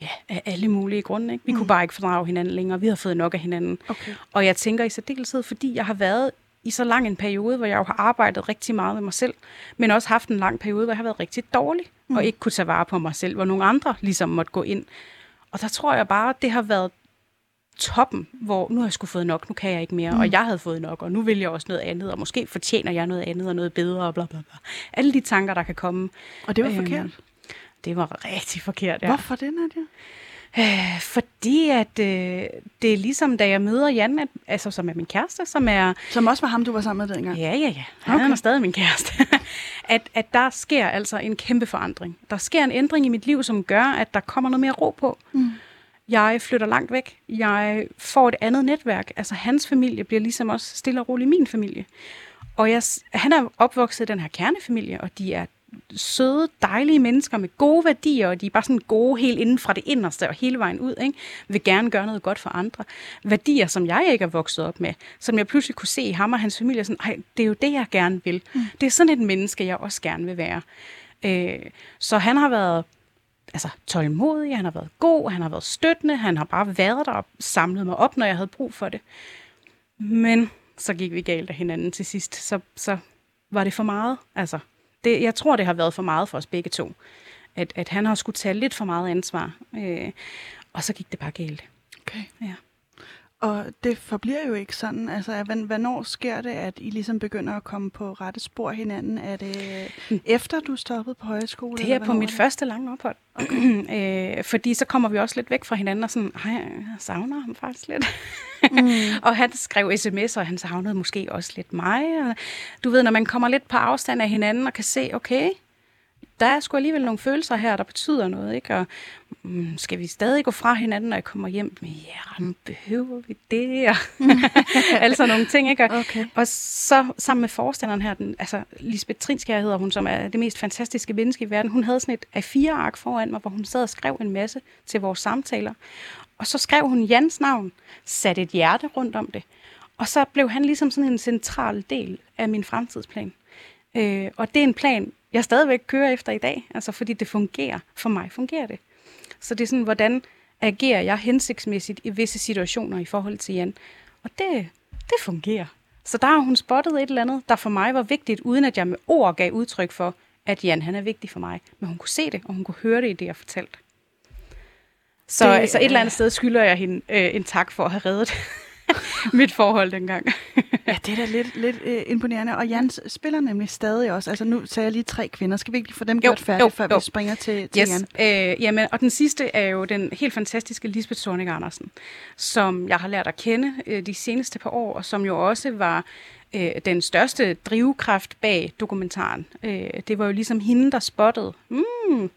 Ja, af alle mulige grunde. Ikke? Vi mm. kunne bare ikke fordrage hinanden længere. Vi har fået nok af hinanden. Okay. Og jeg tænker i særdeleshed, fordi jeg har været i så lang en periode, hvor jeg jo har arbejdet rigtig meget med mig selv, men også haft en lang periode, hvor jeg har været rigtig dårlig, mm. og ikke kunne tage vare på mig selv, hvor nogle andre ligesom måtte gå ind. Og der tror jeg bare, det har været toppen, hvor nu har jeg sgu fået nok, nu kan jeg ikke mere, mm. og jeg havde fået nok, og nu vil jeg også noget andet, og måske fortjener jeg noget andet og noget bedre, og bla bla bla. Alle de tanker, der kan komme. Og det var øhm, forkert? Det var rigtig forkert, ja. Hvorfor det, Nadia? Øh, fordi at øh, det er ligesom, da jeg møder Jan, at, altså, som er min kæreste, som er... Som også var ham, du var sammen med dengang? Ja, ja, ja. Han okay. er stadig min kæreste. at, at der sker altså en kæmpe forandring. Der sker en ændring i mit liv, som gør, at der kommer noget mere ro på. Mm. Jeg flytter langt væk. Jeg får et andet netværk. Altså hans familie bliver ligesom også stille og roligt min familie. Og jeg, han er opvokset i den her kernefamilie, og de er søde, dejlige mennesker med gode værdier, og de er bare sådan gode helt inden fra det inderste og hele vejen ud, ikke? vil gerne gøre noget godt for andre. Værdier, som jeg ikke er vokset op med, som jeg pludselig kunne se i ham og hans familie, sådan, det er jo det, jeg gerne vil. Mm. Det er sådan et menneske, jeg også gerne vil være. Øh, så han har været altså, tålmodig, han har været god, han har været støttende, han har bare været der og samlet mig op, når jeg havde brug for det. Men så gik vi galt af hinanden til sidst, så, så var det for meget. Altså, det, jeg tror, det har været for meget for os begge to. At, at han har skulle tage lidt for meget ansvar. Øh, og så gik det bare galt. Okay. Ja. Og det forbliver jo ikke sådan. Altså, hvornår sker det, at I ligesom begynder at komme på rette spor hinanden? Er det efter, du stoppede på højskole? Det er på mit det? første lange ophold. Okay. øh, fordi så kommer vi også lidt væk fra hinanden og sådan, ej, jeg savner ham faktisk lidt. Mm. og han skrev sms'er, og han savnede måske også lidt mig. Og du ved, når man kommer lidt på afstand af hinanden og kan se, okay, der er sgu alligevel nogle følelser her, der betyder noget, ikke? Og mm, skal vi stadig gå fra hinanden, når jeg kommer hjem? Ja, men behøver vi det? Og sådan nogle ting, ikke? Og, Okay. og så sammen med forstanderen her, den, altså Lisbeth Trinskær hedder hun, som er det mest fantastiske menneske i verden, hun havde sådan et A4-ark foran mig, hvor hun sad og skrev en masse til vores samtaler. Og så skrev hun Jans navn, satte et hjerte rundt om det. Og så blev han ligesom sådan en central del af min fremtidsplan. Øh, og det er en plan, jeg stadigvæk kører efter i dag, altså fordi det fungerer. For mig fungerer det. Så det er sådan, hvordan agerer jeg hensigtsmæssigt i visse situationer i forhold til Jan. Og det, det fungerer. Så der har hun spottet et eller andet, der for mig var vigtigt, uden at jeg med ord gav udtryk for, at Jan han er vigtig for mig. Men hun kunne se det, og hun kunne høre det i det, jeg fortalte. Så Det altså et eller er- andet sted skylder jeg hende øh, en tak for at have reddet mit forhold dengang. Ja, det er da lidt, lidt øh, imponerende. Og Jan s- spiller nemlig stadig også. Altså nu sagde jeg lige tre kvinder. Skal vi ikke lige få dem Jo, gjort færdige, jo, før jo. vi springer til, til Yes. Jan? Øh, jamen, og den sidste er jo den helt fantastiske Lisbeth Sorning Andersen, som jeg har lært at kende øh, de seneste par år, og som jo også var øh, den største drivkraft bag dokumentaren. Øh, det var jo ligesom hende, der spottede, hmm,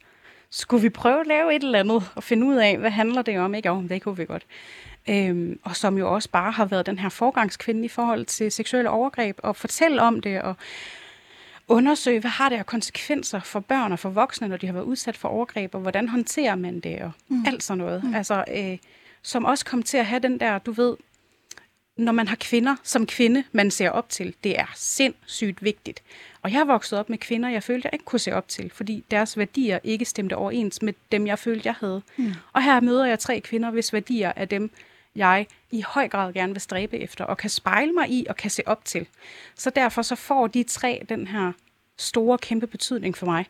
skulle vi prøve at lave et eller andet og finde ud af, hvad handler det om? Ikke? Jo, det kunne vi godt. Øhm, og som jo også bare har været den her forgangskvinde i forhold til seksuelle overgreb, og fortælle om det, og undersøge, hvad har det af konsekvenser for børn og for voksne, når de har været udsat for overgreb, og hvordan håndterer man det, og mm. alt sådan noget. Mm. Altså, øh, som også kom til at have den der, du ved, når man har kvinder som kvinde, man ser op til, det er sindssygt vigtigt. Og jeg vokset op med kvinder, jeg følte, jeg ikke kunne se op til, fordi deres værdier ikke stemte overens med dem, jeg følte, jeg havde. Mm. Og her møder jeg tre kvinder, hvis værdier er dem, jeg i høj grad gerne vil stræbe efter, og kan spejle mig i og kan se op til. Så derfor så får de tre den her store, kæmpe betydning for mig.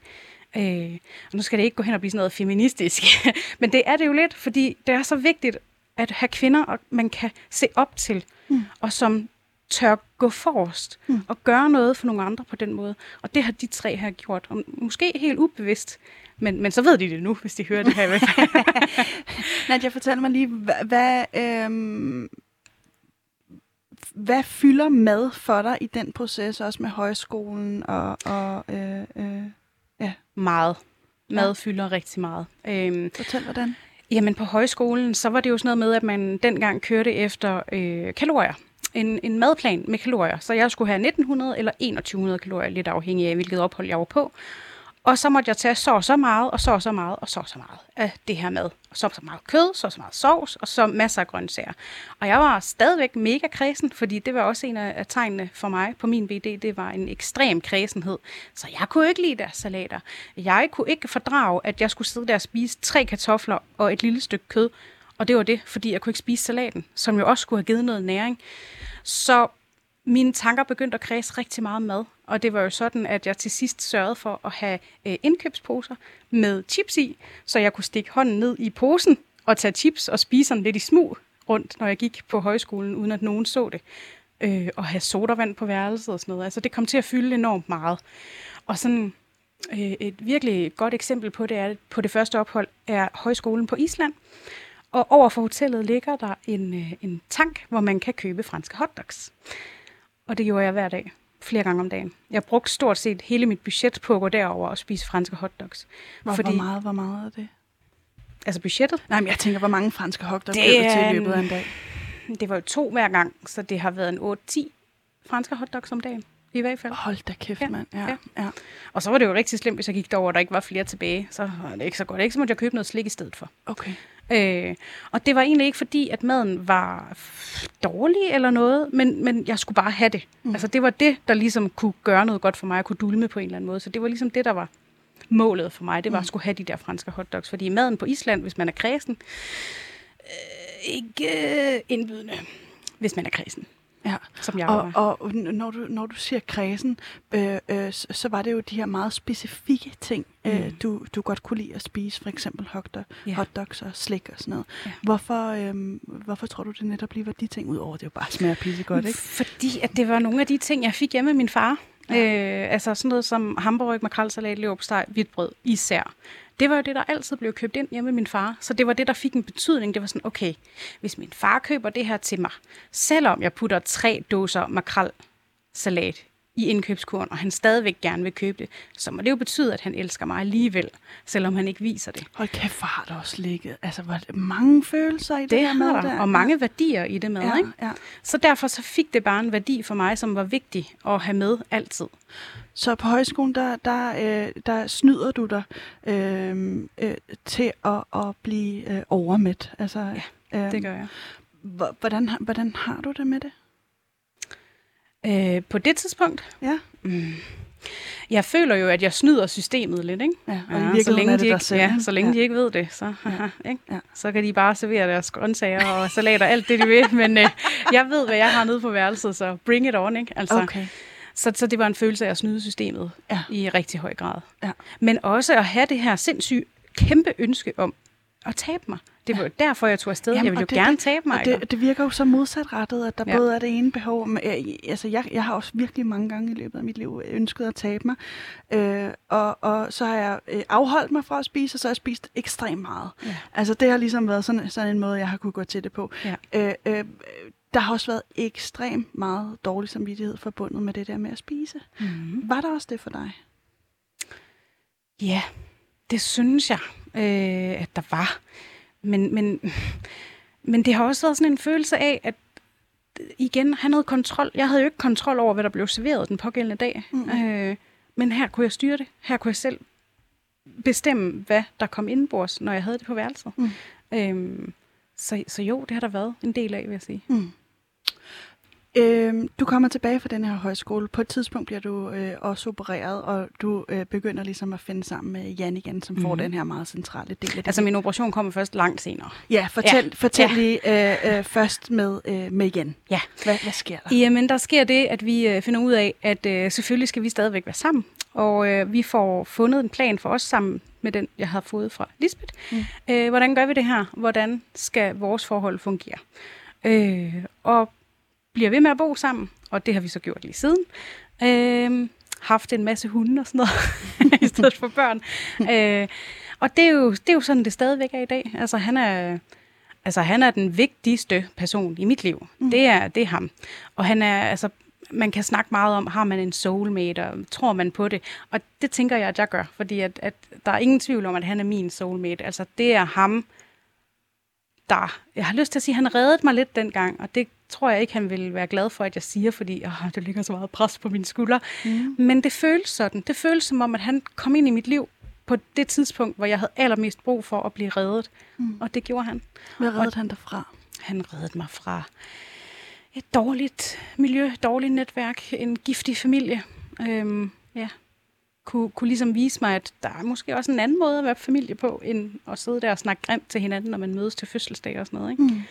Øh, og nu skal det ikke gå hen og blive sådan noget feministisk, men det er det jo lidt, fordi det er så vigtigt at have kvinder, og man kan se op til, mm. og som tør gå forrest mm. og gøre noget for nogle andre på den måde. Og det har de tre her gjort, og måske helt ubevidst, men, men så ved de det nu, hvis de hører det her. i hvert fald. Nadia, fortæl mig lige, hvad, hvad, øhm, hvad fylder mad for dig i den proces, også med højskolen og... og øh, øh, meget. Mad Ja. fylder rigtig meget. Øhm, fortæl, hvordan? Jamen på højskolen, så var det jo sådan noget med, at man dengang kørte efter øh, kalorier. En, en madplan med kalorier. Så jeg skulle have 1900 eller 2100 kalorier, lidt afhængig af, hvilket ophold jeg var på. Og så måtte jeg tage så og så meget, og så og så meget, og så og så meget af det her mad. Og så og så meget kød, så og så meget sovs, og så masser af grøntsager. Og jeg var stadigvæk mega kredsen, fordi det var også en af tegnene for mig på min BD. Det var en ekstrem kredsenhed. Så jeg kunne ikke lide deres salater. Jeg kunne ikke fordrage, at jeg skulle sidde der og spise tre kartofler og et lille stykke kød. Og det var det, fordi jeg kunne ikke spise salaten, som jo også skulle have givet noget næring. Så mine tanker begyndte at kredse rigtig meget mad. Og det var jo sådan, at jeg til sidst sørgede for at have øh, indkøbsposer med chips i, så jeg kunne stikke hånden ned i posen og tage chips og spise sådan lidt i smug rundt, når jeg gik på højskolen, uden at nogen så det. Øh, og have sodavand på værelset og sådan noget. Altså det kom til at fylde enormt meget. Og sådan øh, et virkelig godt eksempel på det er, på det første ophold, er højskolen på Island. Og over for hotellet ligger der en, øh, en tank, hvor man kan købe franske hotdogs. Og det gjorde jeg hver dag, flere gange om dagen. Jeg brugte stort set hele mit budget på at gå derover og spise franske hotdogs. Hvor, Fordi... hvor meget, hvor meget er det? Altså budgettet, Nej, men jeg tænker, hvor mange franske hotdogs Det er til i løbet af en dag? det var jo to hver gang, så det har været en 8-10 franske hotdogs om dagen. I hvert fald. Hold da kæft, Ja, mand. Ja, ja. ja. Og så var det jo rigtig slemt, hvis jeg gik derover, og der ikke var flere tilbage. Så var det ikke så godt. Ikke så måtte jeg købe noget slik i stedet for. Okay. Øh, og det var egentlig ikke fordi, at maden var dårlig eller noget, men, men jeg skulle bare have det. Mm. Altså det var det, der ligesom kunne gøre noget godt for mig, at kunne dulme på en eller anden måde. Så det var ligesom det, der var målet for mig. Det var at skulle have de der franske hotdogs. Fordi maden på Island, hvis man er kredsen, øh, ikke øh, indbydende, hvis man er kredsen. Ja. som jeg Og, var. og når, du, når du siger kredsen, øh, øh, så, så var det jo de her meget specifikke ting, mm. øh, Mm. du, du godt kunne lide at spise. For eksempel hotdog, Ja. hotdogs og slik og sådan noget. Ja. Hvorfor, øh, hvorfor tror du, det netop lige var de ting, udover det jo bare smager pissegodt, ikke? Fordi at det var nogle af de ting, jeg fik hjemme af min far. Ja. Øh, altså sådan noget som hamburg, makrelsalat, leverpostej, hvidt brød især. Det var jo det, der altid blev købt ind hjemme med min far. Så det var det, der fik en betydning. Det var sådan, okay, hvis min far køber det her til mig, selvom jeg putter tre dåser makrelsalat i indkøbskurven, og han stadigvæk gerne vil købe det, så må det jo betyde, at han elsker mig alligevel, selvom han ikke viser det. Hold kæft, hvor har der også ligget. Altså, var det mange følelser i det, Det her med har der, og mange værdier i det med, ja, ikke? ja. Så derfor så fik det bare en værdi for mig, som var vigtig at have med altid. Så på højskolen, der, der, øh, der snyder du dig øh, øh, til at, at blive øh, overmæt. Altså, ja, øh, Det gør jeg. Hvor- Hvordan, hvordan har du det med det? Øh, på det tidspunkt, Ja, jeg føler jo, at jeg snyder systemet lidt, ikke? ja og Ja, så længe, de det dig ikke, selv. ja, så længe ja. de ikke ved det, så, ja. ikke? Ja. så kan de bare servere deres grøntsager og salater, alt det de vil. Men øh, jeg ved, hvad jeg har nede på værelset, så bring it on, ikke? Altså, Okay. så, så det var en følelse af at snyde systemet Ja. i rigtig høj grad. Ja. Men også at have det her sindssygt kæmpe ønske om at tabe mig. Det var jo derfor, jeg tog afsted. Jamen, jeg ville jo det- gerne tabe mig. Det, det virker jo så modsatrettet, at der ja. Ja. både er det ene behov. Men, altså, jeg, jeg har også virkelig mange gange i løbet af mit liv ønsket at tabe mig. Øh, og, og så har jeg øh, afholdt mig fra at spise, og så har jeg spist ekstremt meget. Ja. Altså, det har ligesom været sådan, sådan en måde, jeg har kunne gå til det på. Ja. Øh, øh, der har også været ekstremt meget dårlig samvittighed forbundet med det der med at spise. Mm. Var der også det for dig? Ja, det synes jeg, øh, at der var. Men, men, men det har også været sådan en følelse af, at igen, have noget kontrol. Jeg havde jo ikke kontrol over, hvad der blev serveret den pågældende dag. Mhm. Øh, men her kunne jeg styre det. Her kunne jeg selv bestemme, hvad der kom indenbords, når jeg havde det på værelset. Mm. Øhm, så, så jo, det har der været en del af, vil jeg sige. Mm. Øhm, du kommer tilbage fra den her højskole. På et tidspunkt bliver du øh, også opereret, og du øh, begynder ligesom at finde sammen med Jan igen, som mm. får Mhm. den her meget centrale del af det. Altså, min operation kommer først langt senere. ja, fortæl, Ja. fortæl Ja. lige øh, øh, først med, øh, med Jan. Ja. Hvad, hvad sker der? Jamen, der sker det, at vi øh, finder ud af, at øh, selvfølgelig skal vi stadigvæk være sammen. Og øh, vi får fundet en plan for os sammen med den, jeg havde fået fra Lisbeth. Mm. Øh, hvordan gør vi det her? Hvordan skal vores forhold fungere? Øh, og bliver ved med at bo sammen, og det har vi så gjort lige siden. Øh, haft en masse hunde og sådan noget, i stedet for børn. øh, og det er, jo, det er jo sådan, det stadigvæk er i dag. Altså, han er... Altså, han er den vigtigste person i mit liv. Mm. Det, er, det er ham. Og han er, altså, man kan snakke meget om, har man en soulmate, og tror man på det? Og det tænker jeg, at jeg gør, fordi at, at der er ingen tvivl om, at han er min soulmate. Altså, det er ham, der... Jeg har lyst til at sige, at han reddede mig lidt dengang, og det tror jeg ikke, han vil være glad for, at jeg siger, fordi åh, det ligger så meget pres på mine skuldre. Mm. Men det føles sådan. Det føles som om, at han kom ind i mit liv på det tidspunkt, hvor jeg havde allermest brug for at blive reddet. Mm. Og det gjorde han. Hvad reddede han dig fra? Han reddede mig fra et dårligt miljø, dårligt netværk, en giftig familie. Øhm, ja. Kunne, kunne ligesom vise mig, at der er måske også en anden måde at være familie på, end at sidde der og snakke grimt til hinanden, når man mødes til fødselsdag og sådan noget. Ikke? Mm.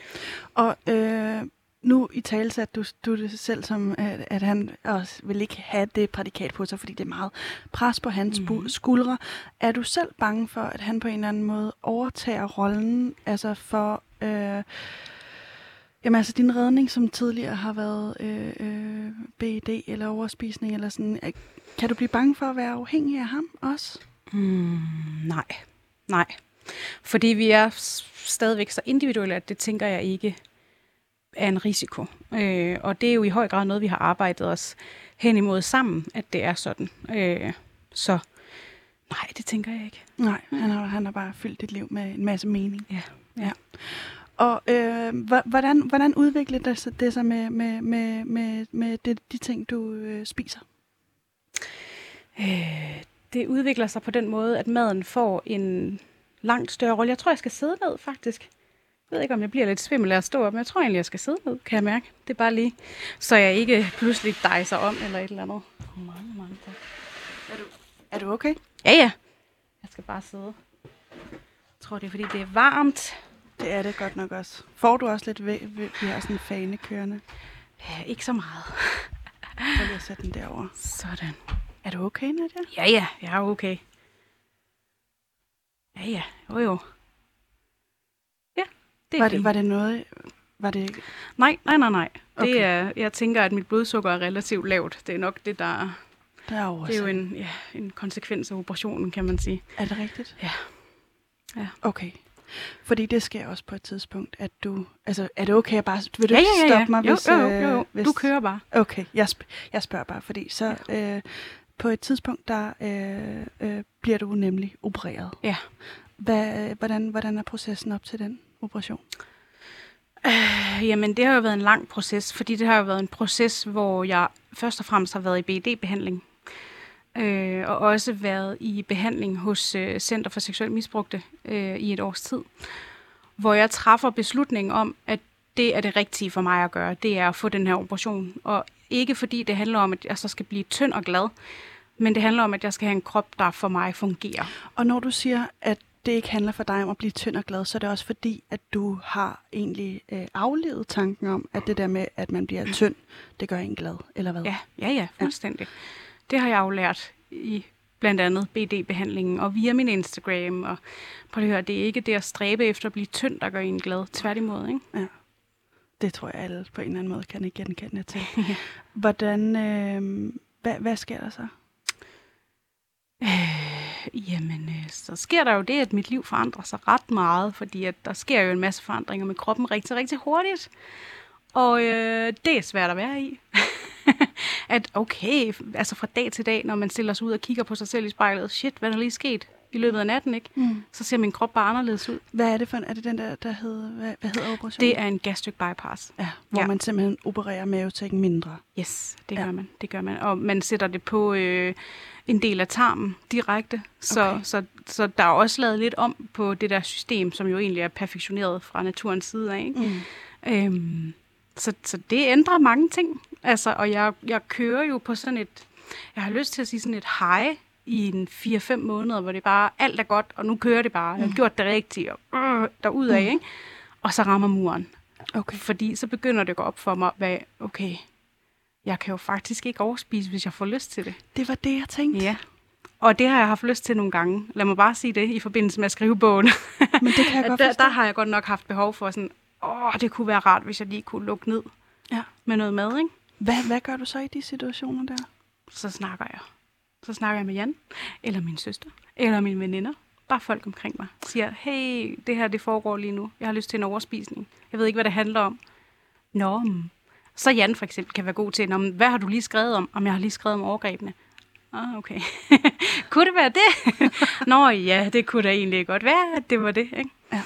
Og øh, nu i tale satte du, du det selv som, at, at han også vil ikke have det prædikat på sig, fordi det er meget pres på hans mm. skuldre. Er du selv bange for, at han på en eller anden måde overtager rollen, altså for... Øh, Jamen altså din redning, som tidligere har været øh, øh, BED eller overspisning eller sådan, kan du blive bange for at være afhængig af ham også? Mm, nej, nej. Fordi vi er stadigvæk så individuelle, at det tænker jeg ikke er en risiko. Øh, og det er jo i høj grad noget, vi har arbejdet os hen imod sammen, at det er sådan. Øh, så nej, det tænker jeg ikke. Nej, han har, han har bare fyldt dit liv med en masse mening. Ja. ja. Og øh, hvordan, hvordan udvikler det sig, det sig med, med, med, med, med det, de ting, du øh, spiser? Øh, det udvikler sig på den måde, at maden får en langt større rolle. Jeg tror, jeg skal sidde ned, faktisk. Jeg ved ikke, om jeg bliver lidt svimmel af at stå op, men jeg tror egentlig, jeg skal sidde ned, kan jeg mærke. Det er bare lige, så jeg ikke pludselig dejser om eller et eller andet. Mange, mange tak. Er du okay? Ja, ja. Jeg skal bare sidde. Jeg tror, det er, fordi det er varmt. Det er det godt nok også. Får du også lidt ved, ved vi har sådan en fane kørende? Ja, ikke så meget. Prøv lige at sætte den derovre. Sådan. Er du okay, Nadia? Ja, ja, jeg er okay. Ja, ja, jo jo. Ja, det er Var det, var det noget... Var det... Nej, nej, nej, nej. Det Okay. er, jeg tænker, at mit blodsukker er relativt lavt. Det er nok det, der... Derovre. Det er jo en, ja, en konsekvens af operationen, kan man sige. Er det rigtigt? Ja. Ja. Okay. Fordi det sker også på et tidspunkt, at du... Altså, er det okay at bare... Vil du ja, ja, ja, ja. stoppe mig, jo, hvis... jo, jo, øh, jo. hvis... Du kører bare. Okay, jeg, sp- jeg spørger bare, fordi så øh, på et tidspunkt, der øh, øh, bliver du nemlig opereret. Ja. Hvad, hvordan, hvordan er processen op til den operation? Øh, Jamen, det har jo været en lang proces, fordi det har jo været en proces, hvor jeg først og fremmest har været i BED-behandling. Øh, og også været i behandling hos øh, Center for Seksuelt Misbrugte øh, i et års tid. Hvor jeg træffer beslutningen om, at det er det rigtige for mig at gøre. Det er at få den her operation. Og ikke fordi det handler om, at jeg så skal blive tynd og glad, men det handler om, at jeg skal have en krop, der for mig fungerer. Og når du siger, at det ikke handler for dig om at blive tynd og glad, så er det også fordi, at du har egentlig øh, aflevet tanken om, at det der med, at man bliver tynd, det gør en glad, eller hvad? Ja, ja, ja, fuldstændig. Ja. Det har jeg jo lært i blandt andet BD-behandlingen og via min Instagram. Og prøv at høre, det er ikke det at stræbe efter at blive tynd, der gør en glad. Tværtimod, ikke? Det tror jeg alle på en eller anden måde kan ikke genkende til. Hvordan, øh, hvad, hvad sker der så? Jamen, øh, så sker der jo det, at mit liv forandrer sig ret meget, fordi at der sker jo en masse forandringer med kroppen rigtig, rigtig hurtigt. Og øh, det er svært at være i. at okay, altså fra dag til dag, når man stiller sig ud og kigger på sig selv i spejlet, shit, hvad er der lige sket i løbet af natten, ikke? Mm. Så ser min krop bare anderledes ud. Hvad er det for en, er det den der, der hedder, hvad, hvad hedder operationen? Det er en gastric bypass. Ja, hvor Ja. man simpelthen opererer mavesækken mindre. Yes, det Ja. gør man. Det gør man. Og man sætter det på øh, en del af tarmen direkte. Så, Okay. okay. så, så der er også lavet lidt om på det der system, som jo egentlig er perfektioneret fra naturens side af. Ikke? Mm. Øhm, så, så det ændrer mange ting. Altså, og jeg, jeg kører jo på sådan et, jeg har lyst til at sige sådan et high i en 4-5 måneder, hvor det bare, alt er godt, og nu kører det bare. Jeg har gjort det rigtigt, og øh, derudad, ikke? Og så rammer muren. Okay. Fordi så begynder det at gå op for mig, hvad, okay, jeg kan jo faktisk ikke overspise, hvis jeg får lyst til det. Det var det, jeg tænkte. Ja. Og det har jeg haft lyst til nogle gange. Lad mig bare sige det i forbindelse med at skrive bogen. Men det kan jeg godt der, der har jeg godt nok haft behov for sådan, åh, det kunne være rart, hvis jeg lige kunne lukke ned Ja. med noget mad, ikke? Hvad, hvad gør du så i de situationer der? Så snakker jeg. Så snakker jeg med Jan, eller min søster, eller mine veninder. Bare folk omkring mig. Siger, hey, det her det foregår lige nu. Jeg har lyst til en overspisning. Jeg ved ikke, hvad det handler om. Nå, mm. så Jan for eksempel kan være god til, men hvad har du lige skrevet om? Om jeg har lige skrevet om overgrebene. Ah, okay. kunne det være det? Nå ja, det kunne da egentlig godt være, at det var det. Ikke? Ja.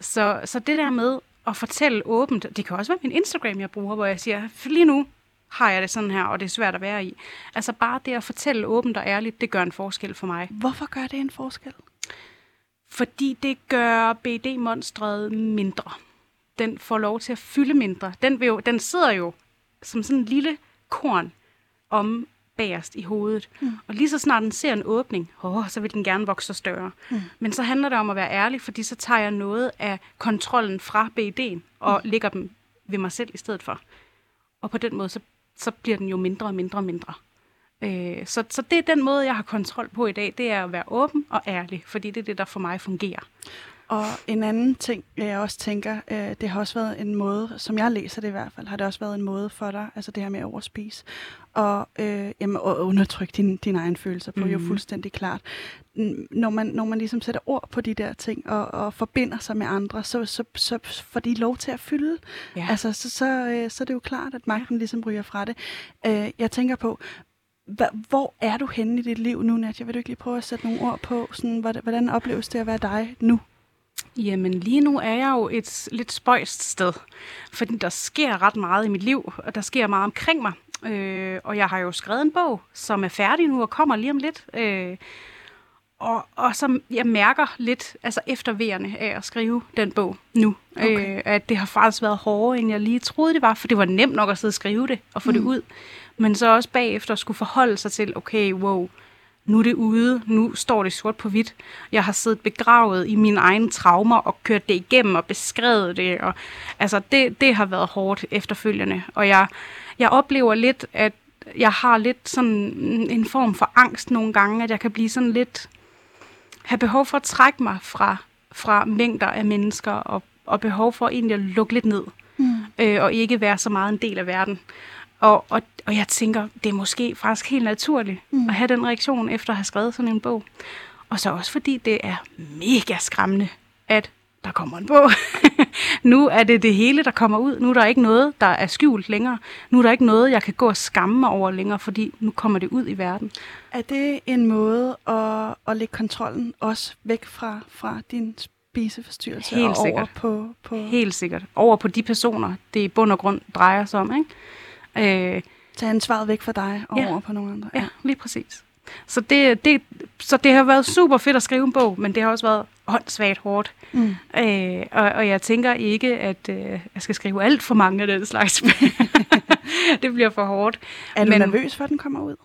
Så, så det der med at fortælle åbent, det kan også være min Instagram, jeg bruger, hvor jeg siger, "For lige nu har jeg det sådan her, og det er svært at være i. Altså bare det at fortælle åbent og ærligt, det gør en forskel for mig. Hvorfor gør det en forskel? Fordi det gør BD-monstret mindre. Den får lov til at fylde mindre. Den, vil jo, den sidder jo som sådan en lille korn om bagerst i hovedet. Mm. Og lige så snart den ser en åbning, åh, så vil den gerne vokse større. Mm. Men så handler det om at være ærlig, fordi så tager jeg noget af kontrollen fra BD'en og mm. lægger dem ved mig selv i stedet for. Og på den måde, så, så bliver den jo mindre og mindre og mindre. Øh, så, så det er den måde, jeg har kontrol på i dag, det er at være åben og ærlig, fordi det er det, der for mig fungerer. Og en anden ting, jeg også tænker, øh, det har også været en måde, som jeg læser det i hvert fald, har det også været en måde for dig, altså det her med at overspise, og øh, jamen, at undertrykke din, dine egne følelser på, mm. jo Mhm. fuldstændig klart. Når man, når man ligesom sætter ord på de der ting, og, og forbinder sig med andre, så, så, så får de lov til at fylde. Ja. Altså, så, så, øh, så er det jo klart, at magten ligesom ryger fra det. Øh, jeg tænker på, hvor er du henne i dit liv nu, Nadia? Vil du ikke lige prøve at sætte nogle ord på, sådan, hvordan, hvordan opleves det at være dig nu? Jamen lige nu er jeg jo et lidt spøjst sted, fordi der sker ret meget i mit liv, og der sker meget omkring mig. Øh, og jeg har jo skrevet en bog, som er færdig nu og kommer lige om lidt. Øh, og, og som jeg mærker lidt altså efterværende af at skrive den bog nu. Okay. Øh, at det har faktisk været hårdere, end jeg lige troede det var, for det var nemt nok at sidde og skrive det og få mm. det ud. Men så også bagefter skulle forholde sig til, okay, wow, nu er det ude, nu står det sort på hvidt. Jeg har siddet begravet i mine egne traumer og kørt det igennem og beskrevet det. Og, altså, det, det har været hårdt efterfølgende. Og jeg, jeg oplever lidt, at jeg har lidt sådan en form for angst nogle gange, at jeg kan blive sådan lidt, have behov for at trække mig fra, fra mængder af mennesker, og, og behov for egentlig at lukke lidt ned, mm. øh, og ikke være så meget en del af verden. Og, og, og jeg tænker, det er måske faktisk helt naturligt mm. at have den reaktion efter at have skrevet sådan en bog. Og så også fordi det er mega skræmmende, at der kommer en bog. nu er det det hele, der kommer ud. Nu er der ikke noget, der er skjult længere. Nu er der ikke noget, jeg kan gå og skamme mig over længere, fordi nu kommer det ud i verden. Er det en måde at, at lægge kontrollen også væk fra, fra din spiseforstyrrelse Helt og sikkert. over på, på... Helt sikkert. Over på de personer, det i bund og grund drejer sig om. Ikke? Øh, Tage ansvaret væk fra dig og Ja. over på nogle andre. Ja, lige præcis. Så det, det, så det har været super fedt at skrive en bog, men det har også været åndssvagt hårdt. Mm. Øh, og, og jeg tænker ikke, at øh, jeg skal skrive alt for mange af den slags. det bliver for hårdt. Er du Men- nervøs for, at den kommer ud?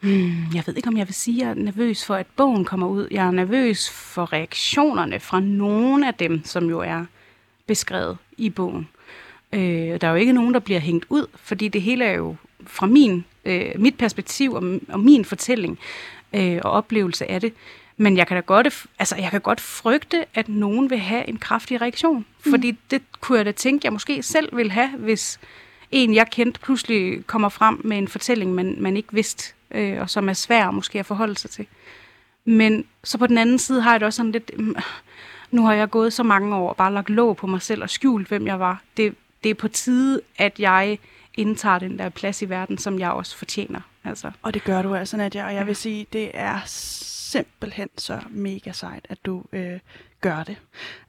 Hmm, jeg ved ikke, om jeg vil sige, at jeg er nervøs for, at bogen kommer ud. Jeg er nervøs for reaktionerne fra nogle af dem, som jo er beskrevet i bogen. Øh, der er jo ikke nogen, der bliver hængt ud, fordi det hele er jo fra min, øh, mit perspektiv og, og min fortælling øh, og oplevelse af det. Men jeg kan da godt, altså jeg kan godt frygte, at nogen vil have en kraftig reaktion. Mm. Fordi det kunne jeg da tænke, jeg måske selv vil have, hvis en, jeg kendte, pludselig kommer frem med en fortælling, man, man ikke vidste, øh, og som er svær måske at forholde sig til. Men så på den anden side har jeg det også sådan lidt, mm, nu har jeg gået så mange år og bare lagt låg på mig selv og skjult, hvem jeg var. Det, det er på tide, at jeg indtager den der plads i verden, som jeg også fortjener. Altså, Og det gør du altså, Nadia. Og jeg vil sige, det er simpelthen så mega sejt, at du øh, gør det.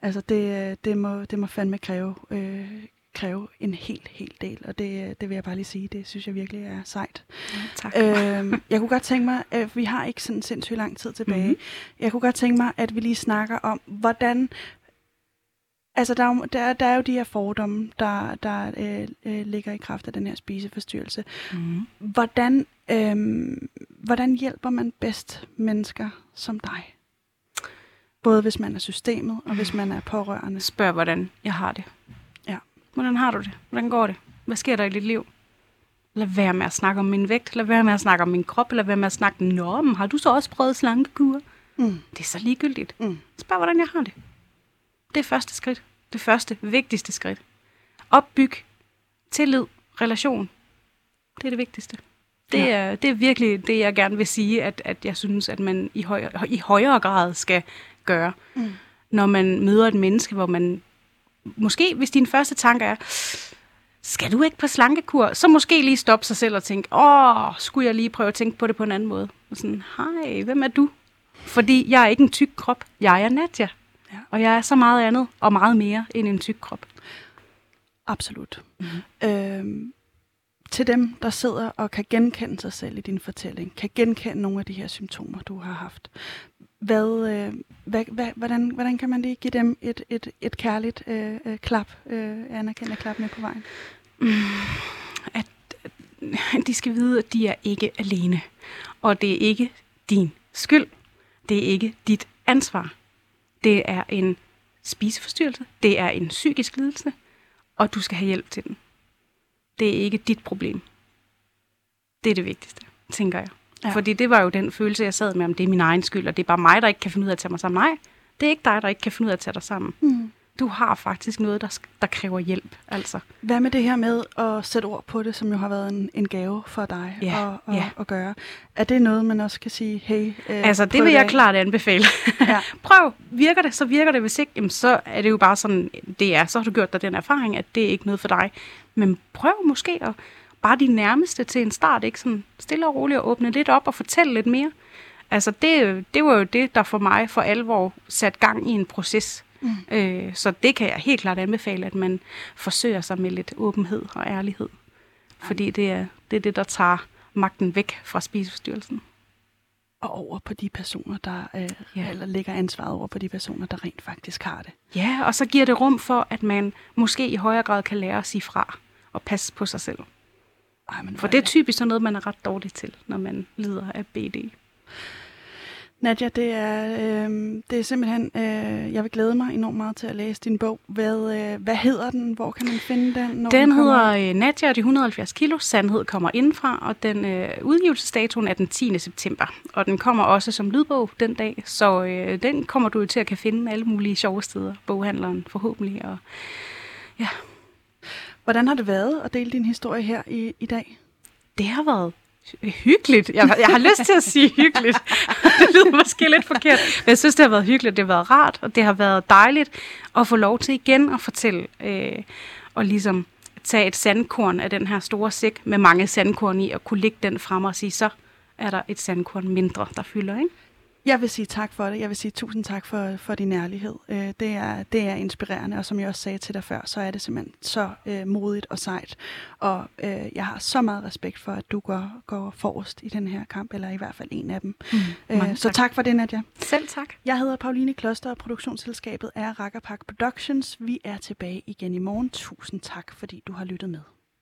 Altså, det, øh, det, må, det må fandme kræve, øh, kræve en helt, helt del. Og det, øh, det vil jeg bare lige sige, det synes jeg virkelig er sejt. tak. øhm, jeg kunne godt tænke mig, at vi har ikke sådan sindssygt lang tid tilbage. Mhm. Jeg kunne godt tænke mig, at vi lige snakker om, hvordan... Altså, der er, jo, der, der er jo de her fordomme, der, der øh, øh, ligger i kraft af den her spiseforstyrrelse. Mm. Hvordan, øhm, hvordan hjælper man bedst mennesker som dig? Både hvis man er systemet, og hvis man er pårørende. Spørg, hvordan jeg har det. Ja. Hvordan har du det? Hvordan går det? Hvad sker der i dit liv? Lad være med at snakke om min vægt. Lad være med at snakke om min krop. Lad være med at snakke, Nå, men har du så også prøvet slankekur? Mm. Det er så ligegyldigt. Mm. Spørg, hvordan jeg har det. Det er første skridt. Det første, vigtigste skridt. Opbyg tillid, relation. Det er det vigtigste. Det, Ja. er, det er virkelig det, jeg gerne vil sige, at, at jeg synes, at man i højere, i højere grad skal gøre. Mm. Når man møder et menneske, hvor man... Måske, hvis din første tanke er, skal du ikke på slankekur? Så måske lige stoppe sig selv og tænke, åh, skulle jeg lige prøve at tænke på det på en anden måde? Og sådan, hej, hvem er du? Fordi jeg er ikke en tyk krop. Jeg er Nadja. Ja. Og jeg er så meget andet og meget mere end en tyk krop. Absolut. Mhm. Mm-hmm. Øhm, til dem, der sidder og kan genkende sig selv i din fortælling, kan genkende nogle af de her symptomer, du har haft. Hvad, øh, hvad, hvad, hvordan, hvordan kan man lige give dem et, et, et kærligt øh, øh, klap, øh, anerkendende klap med på vejen? At øh, de skal vide, at de er ikke alene. Og det er ikke din skyld. Det er ikke dit ansvar. Det er en spiseforstyrrelse. Det er en psykisk lidelse. Og du skal have hjælp til den. Det er ikke dit problem. Det er det vigtigste, tænker jeg. Ja. Fordi det var jo den følelse, jeg sad med, om det er min egen skyld, og det er bare mig, der ikke kan finde ud af at tage mig sammen. Nej, det er ikke dig, der ikke kan finde ud af at tage dig sammen. Mm. Du har faktisk noget, der, der kræver hjælp, altså. Hvad med det her med at sætte ord på det, som jo har været en, en gave for dig Ja, at, at, ja. at gøre? Er det noget, man også kan sige, hey, øh, Altså, det vil jeg af? klart anbefale. Ja. Prøv, virker det, så virker det. Hvis ikke, jamen, så er det jo bare sådan, det er. Så har du gjort dig den erfaring, at det er ikke noget for dig. Men prøv måske at bare de nærmeste til en start, ikke sådan stille og roligt at åbne lidt op og fortælle lidt mere. Altså, det, det var jo det, der for mig for alvor sat gang i en proces. Mm. Øh, så det kan jeg helt klart anbefale, at man forsøger sig med lidt åbenhed og ærlighed. Fordi det er det, er det der tager magten væk fra spiseforstyrrelsen. Og over på de personer, der øh, Ja. eller lægger ansvaret over på de personer, der rent faktisk har det. Ja, og så giver det rum for, at man måske i højere grad kan lære at sige fra og passe på sig selv. Ej, men For det er typisk sådan noget, man er ret dårlig til, når man lider af BD. Nadia, det er, øh, det er simpelthen, øh, jeg vil glæde mig enormt meget til at læse din bog. Hvad, øh, hvad hedder den? Hvor kan man finde den? Når Den kommer hedder øh, Nadja og de 170 kilo. Sandhed kommer indfra, og den øh, udgivelsesdatoen er den 10. september. Og den kommer også som lydbog den dag, så øh, den kommer du jo til at kan finde alle mulige sjove steder. Boghandleren forhåbentlig. Og Hvordan har det været at dele din historie her i, i dag? det har været hyggeligt. Jeg, jeg har lyst til at sige hyggeligt. det lyder måske lidt forkert. Men jeg synes, det har været hyggeligt. Det har været rart, og det har været dejligt at få lov til igen at fortælle øh, og ligesom tage et sandkorn af den her store sæk med mange sandkorn i, og kunne lægge den frem og sige, så er der et sandkorn mindre, der fylder, ikke? Jeg vil sige tak for det. Jeg vil sige tusind tak for, for din ærlighed. Øh, det, er, det er inspirerende, og som jeg også sagde til dig før, så er det simpelthen så øh, modigt og sejt. Og øh, jeg har så meget respekt for, at du går, går forrest i den her kamp, eller i hvert fald en af dem. Mm, øh, så tak. tak for det, Nadia. Selv tak. Jeg hedder Pauline Kloster, og produktionsselskabet er Rakkerpak Productions. Vi er tilbage igen i morgen. Tusind tak, fordi du har lyttet med.